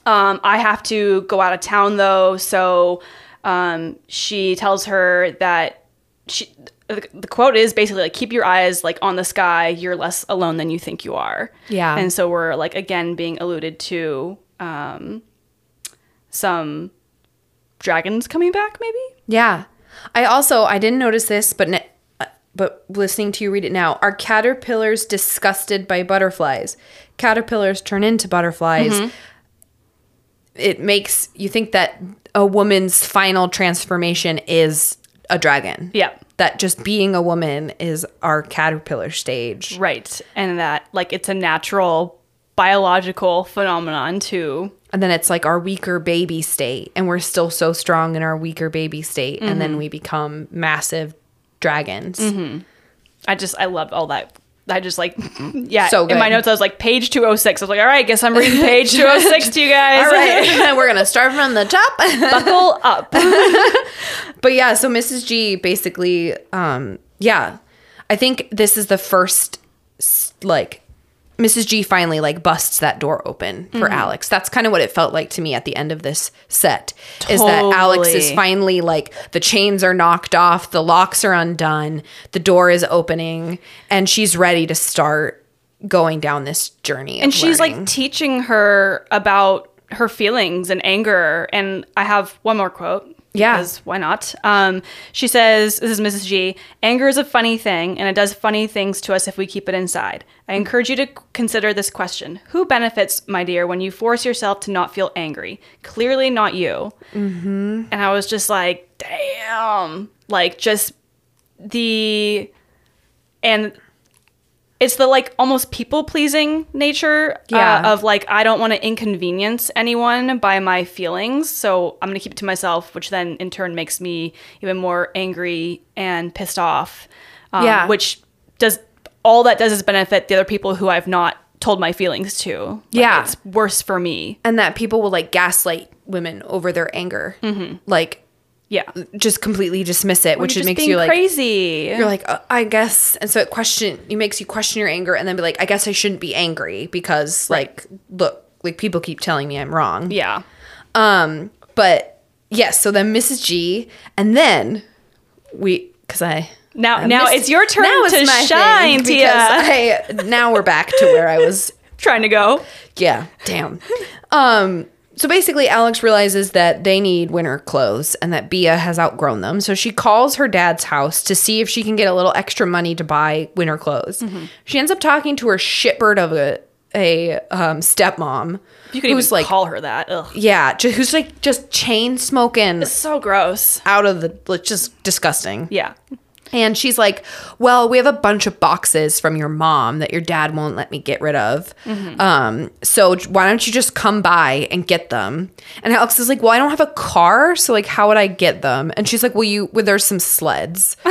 Um, I have to go out of town though, so um, she tells her that she. The the quote is basically like, "Keep your eyes like on the sky. You're less alone than you think you are." Yeah. and so we're like again being alluded to um, some dragons coming back, maybe. Yeah. I also I didn't notice this, but ne- uh, but listening to you read it now, are caterpillars disgusted by butterflies? Caterpillars turn into butterflies. It makes you think that a woman's final transformation is a dragon. Yeah. That just being a woman is our caterpillar stage. Right. And that like it's a natural biological phenomenon too. And then it's like our weaker baby state, and we're still so strong in our weaker baby state, and Mm-hmm. then we become massive dragons. I just I loved all that. I just like yeah. So In my notes I was like page 206. I was like, all right, guess I'm reading page 206 to you guys. All right, we're gonna start from the top. Buckle up. but yeah, so Mrs. G basically, um, yeah, I think this is the first, like, Mrs. G finally like busts that door open for Mm-hmm. Alex. That's kind of what it felt like to me at the end of this set. Is that Alex is finally like the chains are knocked off, the locks are undone, the door is opening, and she's ready to start going down this journey. and she's learning. like teaching her about her feelings and anger. And I have one more quote. Yeah. Because why not? Um, she says, This is Mrs. G. Anger is a funny thing, and it does funny things to us if we keep it inside. I encourage you to consider this question Who benefits, my dear, when you force yourself to not feel angry? Clearly not you. Mm-hmm. And I was just like, Damn. Like, just the. And it's the like almost people pleasing nature Yeah. uh, of like I don't want to inconvenience anyone by my feelings, so I'm gonna keep it to myself, which then in turn makes me even more angry and pissed off. Um, Yeah. which does all that does is benefit the other people who I've not told my feelings to. Like, Yeah. it's worse for me. and that people will like gaslight women over their anger. Mm-hmm. Like Yeah. just completely dismiss it, which it makes you like crazy. you're like uh, I guess, and so it question it makes you question your anger, and then be like, I guess I shouldn't be angry because like look, like people keep telling me I'm wrong. yeah. Um, but yes, so then Mrs. G, and then we because I Now, I now missed- it's your turn now to my shine, thing, Tia. because I now we're back to where I was Trying to go. Yeah, damn. um, so basically, Alex realizes that they need winter clothes and that Bea has outgrown them. So she calls her dad's house to see if she can get a little extra money to buy winter clothes. Mm-hmm. She ends up talking to her shitbird of a a um, stepmom. You could who's even like, call her that. Ugh. yeah, ju- who's like just chain smoking It's So gross. out of the, like, just disgusting. Yeah. And she's like, Well, we have a bunch of boxes from your mom that your dad won't let me get rid of. Um, so why don't you just come by and get them? And Alex is like, Well, I don't have a car, so like how would I get them? And she's like, Well, you well, there's some sleds.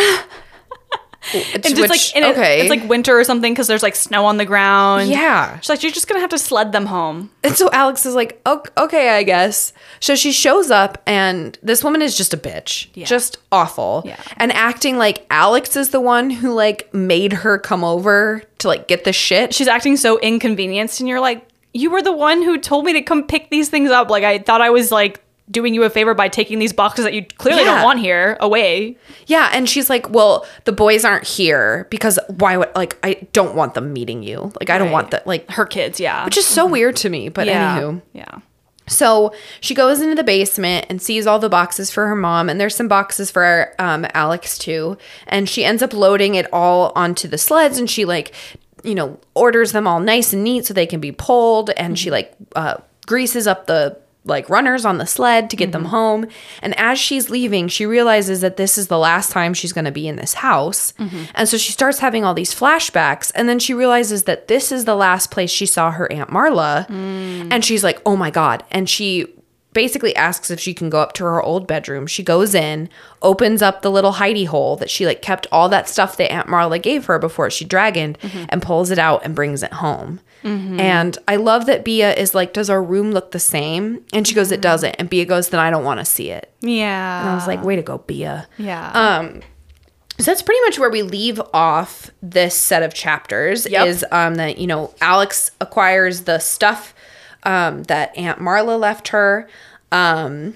And it's like and it- okay. it's like winter or something because there's like snow on the ground. Yeah. She's like, you're just gonna have to sled them home. And so Alex is like, "Ok- okay, I guess. So she shows up, and this woman is just a bitch, Yeah. just awful, Yeah. and acting like Alex is the one who like made her come over to like get the shit. She's acting so inconvenienced, and you're like, you were the one who told me to come pick these things up. Like I thought I was like doing you a favor by taking these boxes that you clearly Yeah. don't want here away. Yeah, and she's like, "Well, the boys aren't here because why would like I don't want them meeting you. Like I don't want that like Her kids, yeah. which is so weird to me, but yeah. anywho. Yeah. So she goes into the basement and sees all the boxes for her mom, and there's some boxes for um, Alex too. And she ends up loading it all onto the sleds, and she like, you know, orders them all nice and neat so they can be pulled, and she like uh, greases up the like runners on the sled to get them mm-hmm. home. And as she's leaving, she realizes that this is the last time she's going to be in this house. Mm-hmm. And so she starts having all these flashbacks. And then she realizes that this is the last place she saw her Aunt Marla. Mm. And she's like, oh my God. And she basically asks if she can go up to her old bedroom. She goes in, opens up the little hidey hole that she like kept all that stuff that Aunt Marla gave her before she dragoned and pulls it out and brings it home. And I love that Bea is like, Does our room look the same? And she goes, It doesn't. And Bea goes, Then I don't want to see it. Yeah. And I was like, Way to go, Bea. yeah. Um, so that's pretty much where we leave off this set of chapters Yep. is um, that, you know, Alex acquires the stuff um, that Aunt Marla left her. Um,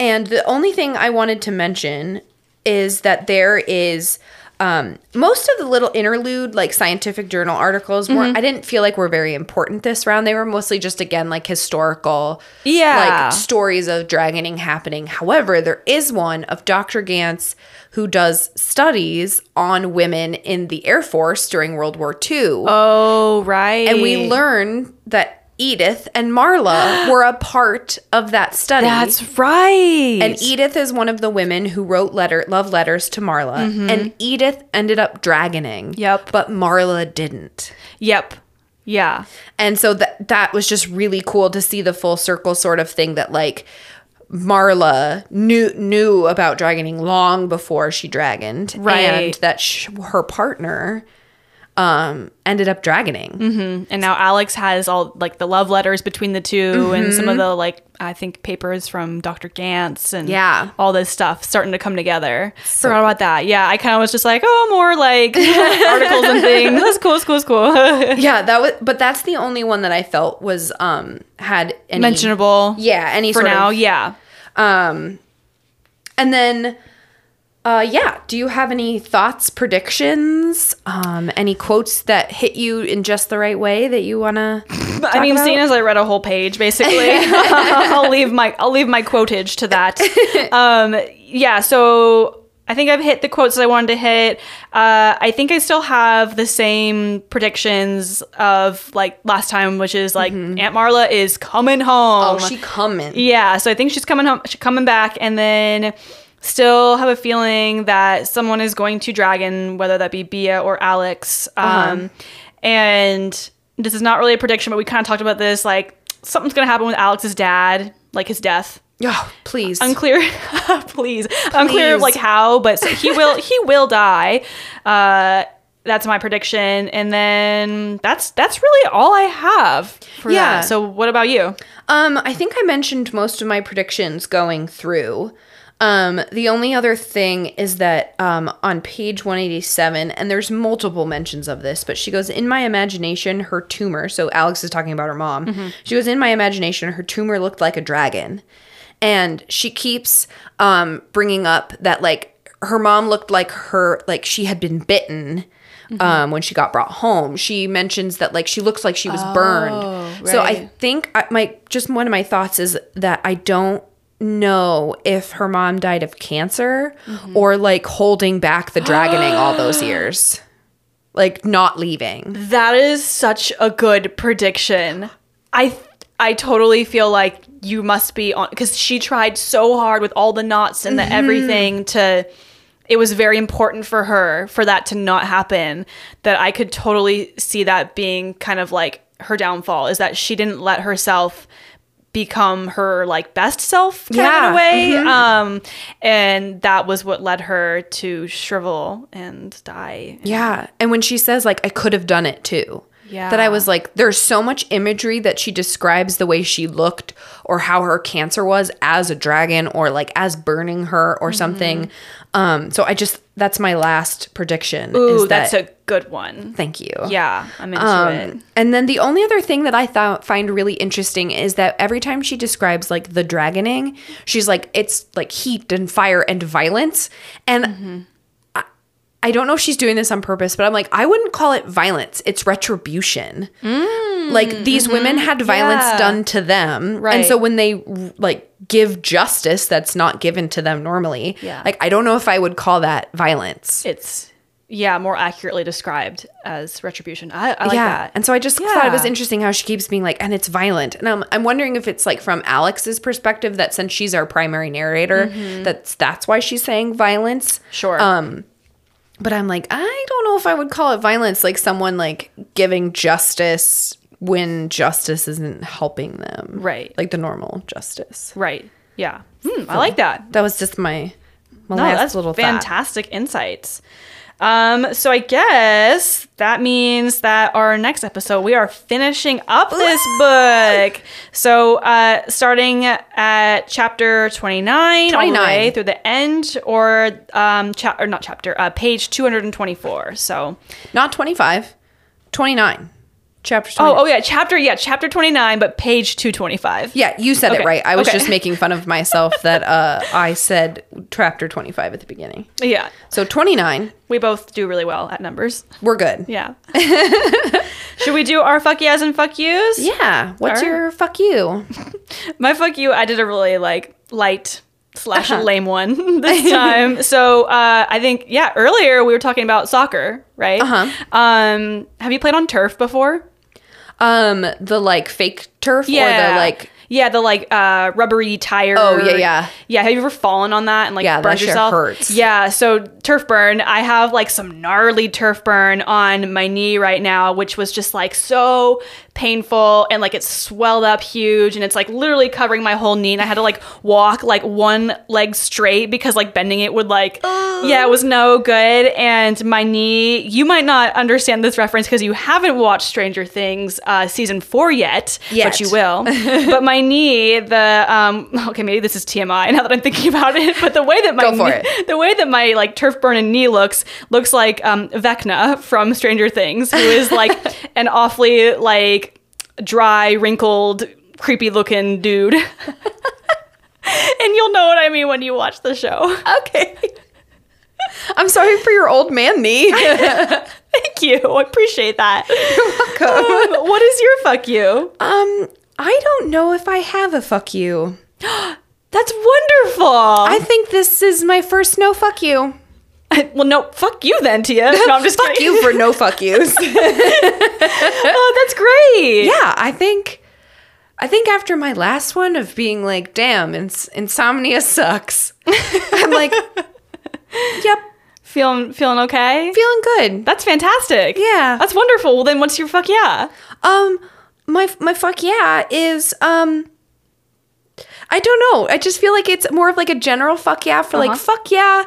and the only thing I wanted to mention is that there is um, most of the little interlude, like scientific journal articles, weren't, I didn't feel like were very important this round. They were mostly just, again, like historical, Yeah. like stories of dragoning happening. However, there is one of Dr. Gantz who does studies on women in the Air Force during World War II. oh, right. and we learn that Edith and Marla were a part of that study. That's right. and Edith is one of the women who wrote letter love letters to Marla. Mm-hmm. And Edith ended up dragoning. Yep. But Marla didn't. Yep. Yeah. And so that that was just really cool to see the full circle sort of thing that like Marla knew knew about dragoning long before she dragoned, Right. And that sh- her partner um ended up dragoning. And now Alex has all like the love letters between the 2 and some of the like I think papers from Dr. Gantz and Yeah. all this stuff starting to come together. Forgot about that. Yeah, I kind of was just like, oh, more like articles and things. That's cool. That's cool. That's cool. Yeah, that was but that's the only one that I felt was um had any Mentionable. Yeah, any For now. of yeah. Um, and then, uh, yeah. Do you have any thoughts, predictions, um, any quotes that hit you in just the right way that you wanna? I mean, seeing as I read a whole page, basically, I'll leave my I'll leave my quotage to that. Um, yeah, so I think I've hit the quotes that I wanted to hit. Uh, I think I still have the same predictions of like last time, which is like Aunt Marla is coming home. oh, she coming. Yeah, so I think she's coming home, she's coming back, and then still have a feeling that someone is going to dragon, whether that be Bea or Alex. Um, and this is not really a prediction, but we kind of talked about this. Like something's going to happen with Alex's dad, like his death. Oh, please. Unclear, please. Unclear of like how, but so he will he will die. Uh, that's my prediction, and then that's that's really all I have for Yeah. that. So what about you? Um, I think I mentioned most of my predictions going through. Um, the only other thing is that um, on page 187, and there's multiple mentions of this, but she goes, In my imagination, her tumor. So Alex is talking about her mom. She goes, In my imagination, her tumor looked like a dragon. And she keeps um, bringing up that, like, her mom looked like her, like she had been bitten. Um, when she got brought home, she mentions that like she looks like she was burned. So I think I, my just one of my thoughts is that I don't know if her mom died of cancer or like holding back the dragoning all those years, like not leaving. That is such a good prediction. I I totally feel like you must be on because she tried so hard with all the knots and the Mm-hmm. everything to. It was very important for her for that to not happen. That I could totally see that being kind of like her downfall is that she didn't let herself become her like best self kind of in Yeah, a way um and that was what led her to shrivel and die Yeah. And when she says, like, I could have done it too. Yeah. That I was like, there's so much imagery that she describes the way she looked or how her cancer was as a dragon or like as burning her Mm-hmm. or something. Um, so I just, that's my last prediction. ooh is that, that's a good one thank you. Yeah, I'm into Um, it. and then the only other thing that I thought find really interesting is that every time she describes like the dragoning, she's like it's like heat and fire and violence. And Mm-hmm. I, I don't know if she's doing this on purpose, but I'm like I wouldn't call it violence. It's retribution. like these women had violence Mm, mm-hmm. Yeah. done to them, and so when they like give justice that's not given to them normally, Yeah. like I don't know if I would call that violence. It's yeah, more accurately described as retribution. I, I like that. And so I just thought it was interesting how she keeps being like, and it's violent. And I'm, I'm wondering if it's like from Alex's perspective that since she's our primary narrator, that's that's why she's saying violence. Mm-hmm. Sure. Um, but I'm like, I don't know if I would call it violence, like someone like giving justice when justice isn't helping them. Right. Like the normal justice. right. Yeah. Hmm, I like that. That was just my, my No, last little thought. fantastic insights. Um, so I guess that means that our next episode we are finishing up this book. So uh, starting at chapter twenty nine, all the way through the end, or um, cha- or not chapter, uh, page two hundred and twenty four. So Not 25, 29. Chapter 29. oh oh yeah, chapter yeah chapter twenty nine, but page two twenty five. Yeah, you said Okay, it right. I was okay. just making fun of myself that uh, I said chapter 25 at the beginning. yeah. So 29, We both do really well at numbers. we're good. Yeah. Should we do our fuck yes and fuck yous? Yeah. What's right. your fuck you? My fuck you, I did a really like light slash lame one this time. so uh, I think yeah, earlier we were talking about soccer, right? Uh-huh. Um, have you played on turf before? Um, the like fake turf or the like yeah, the like uh, rubbery tire. Oh, yeah, yeah. yeah. Have you ever fallen on that and like Yeah, burned yourself? hurts. Yeah, so turf burn. I have like some gnarly turf burn on my knee right now, which was just like so painful and like it swelled up huge and it's like literally covering my whole knee and I had to like walk like one leg straight because like bending it would like yeah it was no good and my knee you might not understand this reference because you haven't watched Stranger Things uh, season four yet, Yet. but you will but my knee the um okay maybe this is TMI now that I'm thinking about it but the way that my Go for knee- it. the way that my like turf burn and knee looks looks like um Vecna from Stranger Things who is like an awfully like dry wrinkled creepy looking dude and you'll know what I mean when you watch the show Okay. I'm sorry for your old man knee. thank you I appreciate that You're Um, what is your fuck you um, I don't know if I have a fuck you. that's wonderful I think this is my first no fuck you. well no fuck you then Tia no I'm just Fuck kidding you for no fuck yous. oh that's great yeah, I think I think after my last one of being like, damn, ins- insomnia sucks. I'm like, yep, feeling feeling okay feeling good. That's fantastic. Yeah. That's wonderful. Well, then what's your fuck yeah? Um, my my fuck yeah is um. I don't know. I just feel like it's more of like a general fuck yeah for Uh-huh. like fuck yeah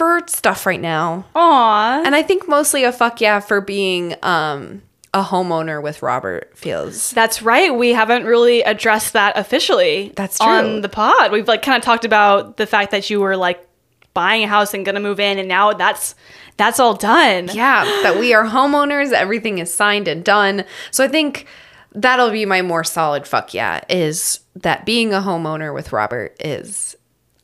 for stuff right now. Aw. And I think mostly a fuck yeah for being um a homeowner with Robert feels. That's right. We haven't really addressed that officially. That's true. On the pod, we've like kind of talked about the fact that you were like buying a house and gonna move in, and now that's that's all done. Yeah, that we are homeowners, everything is signed and done. So I think that'll be my more solid fuck yeah is that being a homeowner with Robert is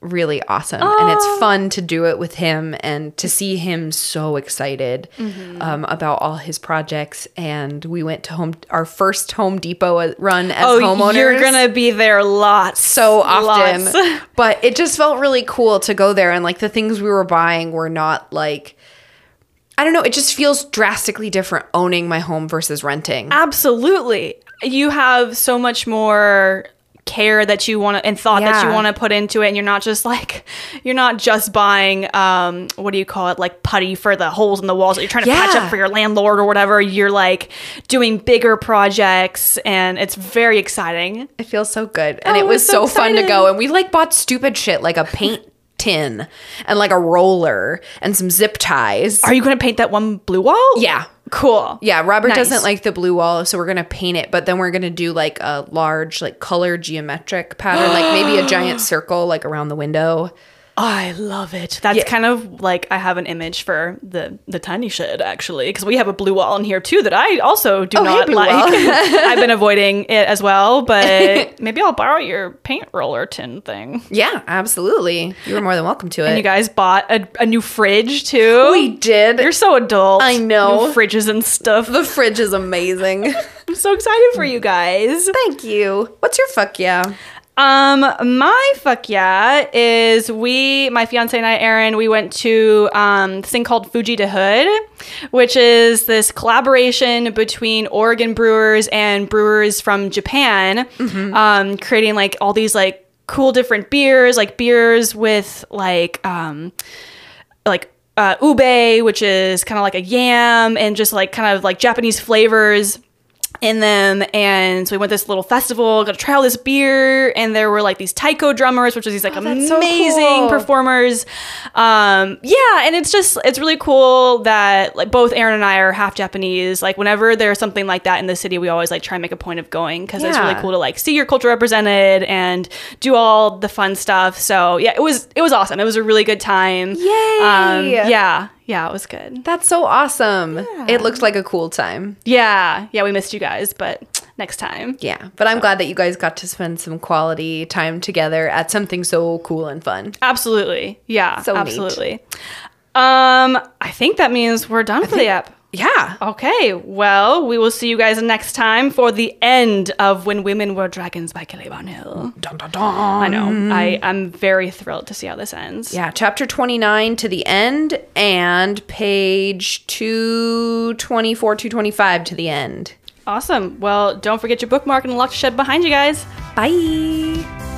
really awesome and it's fun to do it with him and to see him so excited um, about all his projects and we went to home our first home depot run as Oh, homeowners you're gonna be there lots, so often. Lots. but it just felt really cool to go there and like the things we were buying were not like I don't know, it just feels drastically different owning my home versus renting. Absolutely. You have so much more care that you want to and thought that you want to put into it and you're not just like you're not just buying um what do you call it like putty for the holes in the walls that you're trying to patch up for your landlord or whatever. You're like doing bigger projects and it's very exciting. It feels so good. And Oh, it was so so, fun to go. And we like bought stupid shit like a paint tin and like a roller and some zip ties. are you going to paint that one blue wall yeah. cool Yeah, Robert Nice. doesn't like the blue wall, so we're gonna paint it, but then we're gonna do like a large, like color geometric pattern, like maybe a giant circle like around the window. I love it. That's Yeah. kind of like I have an image for the the tiny shed actually because we have a blue wall in here too that I also do Oh, not blue like. I've been avoiding it as well, but maybe I'll borrow your paint roller tin thing. Yeah, absolutely. You were more than welcome to it. And you guys bought a, a new fridge too. we did. You're so adult. I know. New fridges and stuff. the fridge is amazing. I'm so excited for you guys. Thank you. What's your fuck yeah? Um, my fuck yeah is we, my fiance and I, Aaron, we went to um this thing called Fuji to Hood, which is this collaboration between Oregon brewers and brewers from Japan, um, creating like all these like cool different beers, like beers with like um like uh, ube, which is kind of like a yam, and just like kind of like Japanese flavors in them. And so we went to this little festival, got to try all this beer, and there were like these taiko drummers, which was these like so amazing cool. performers. Um, yeah, and it's just it's really cool that like both Aaron and I are half Japanese. Like whenever there's something like that in the city, we always like try and make a point of going because it's really cool to like see your culture represented and do all the fun stuff. So yeah, it was it was awesome. It was a really good time. Yay! Um, yeah, yeah, it was good. That's so awesome. It looks like a cool time. Yeah, yeah, we missed you guys, but next time. Yeah, but I'm glad that you guys got to spend some quality time together at something so cool and fun. Absolutely. Yeah, So neat. absolutely. Um, I think that means we're done for the app. Yeah. Okay, well, we will see you guys next time for the end of When Women Were Dragons by Kelly Barnhill. Dun, dun, dun. I know. I, I'm very thrilled to see how this ends. Yeah, chapter 29 to the end and page 224, 225 to the end. Awesome. Well, don't forget your bookmark and locked shed behind you guys. Bye.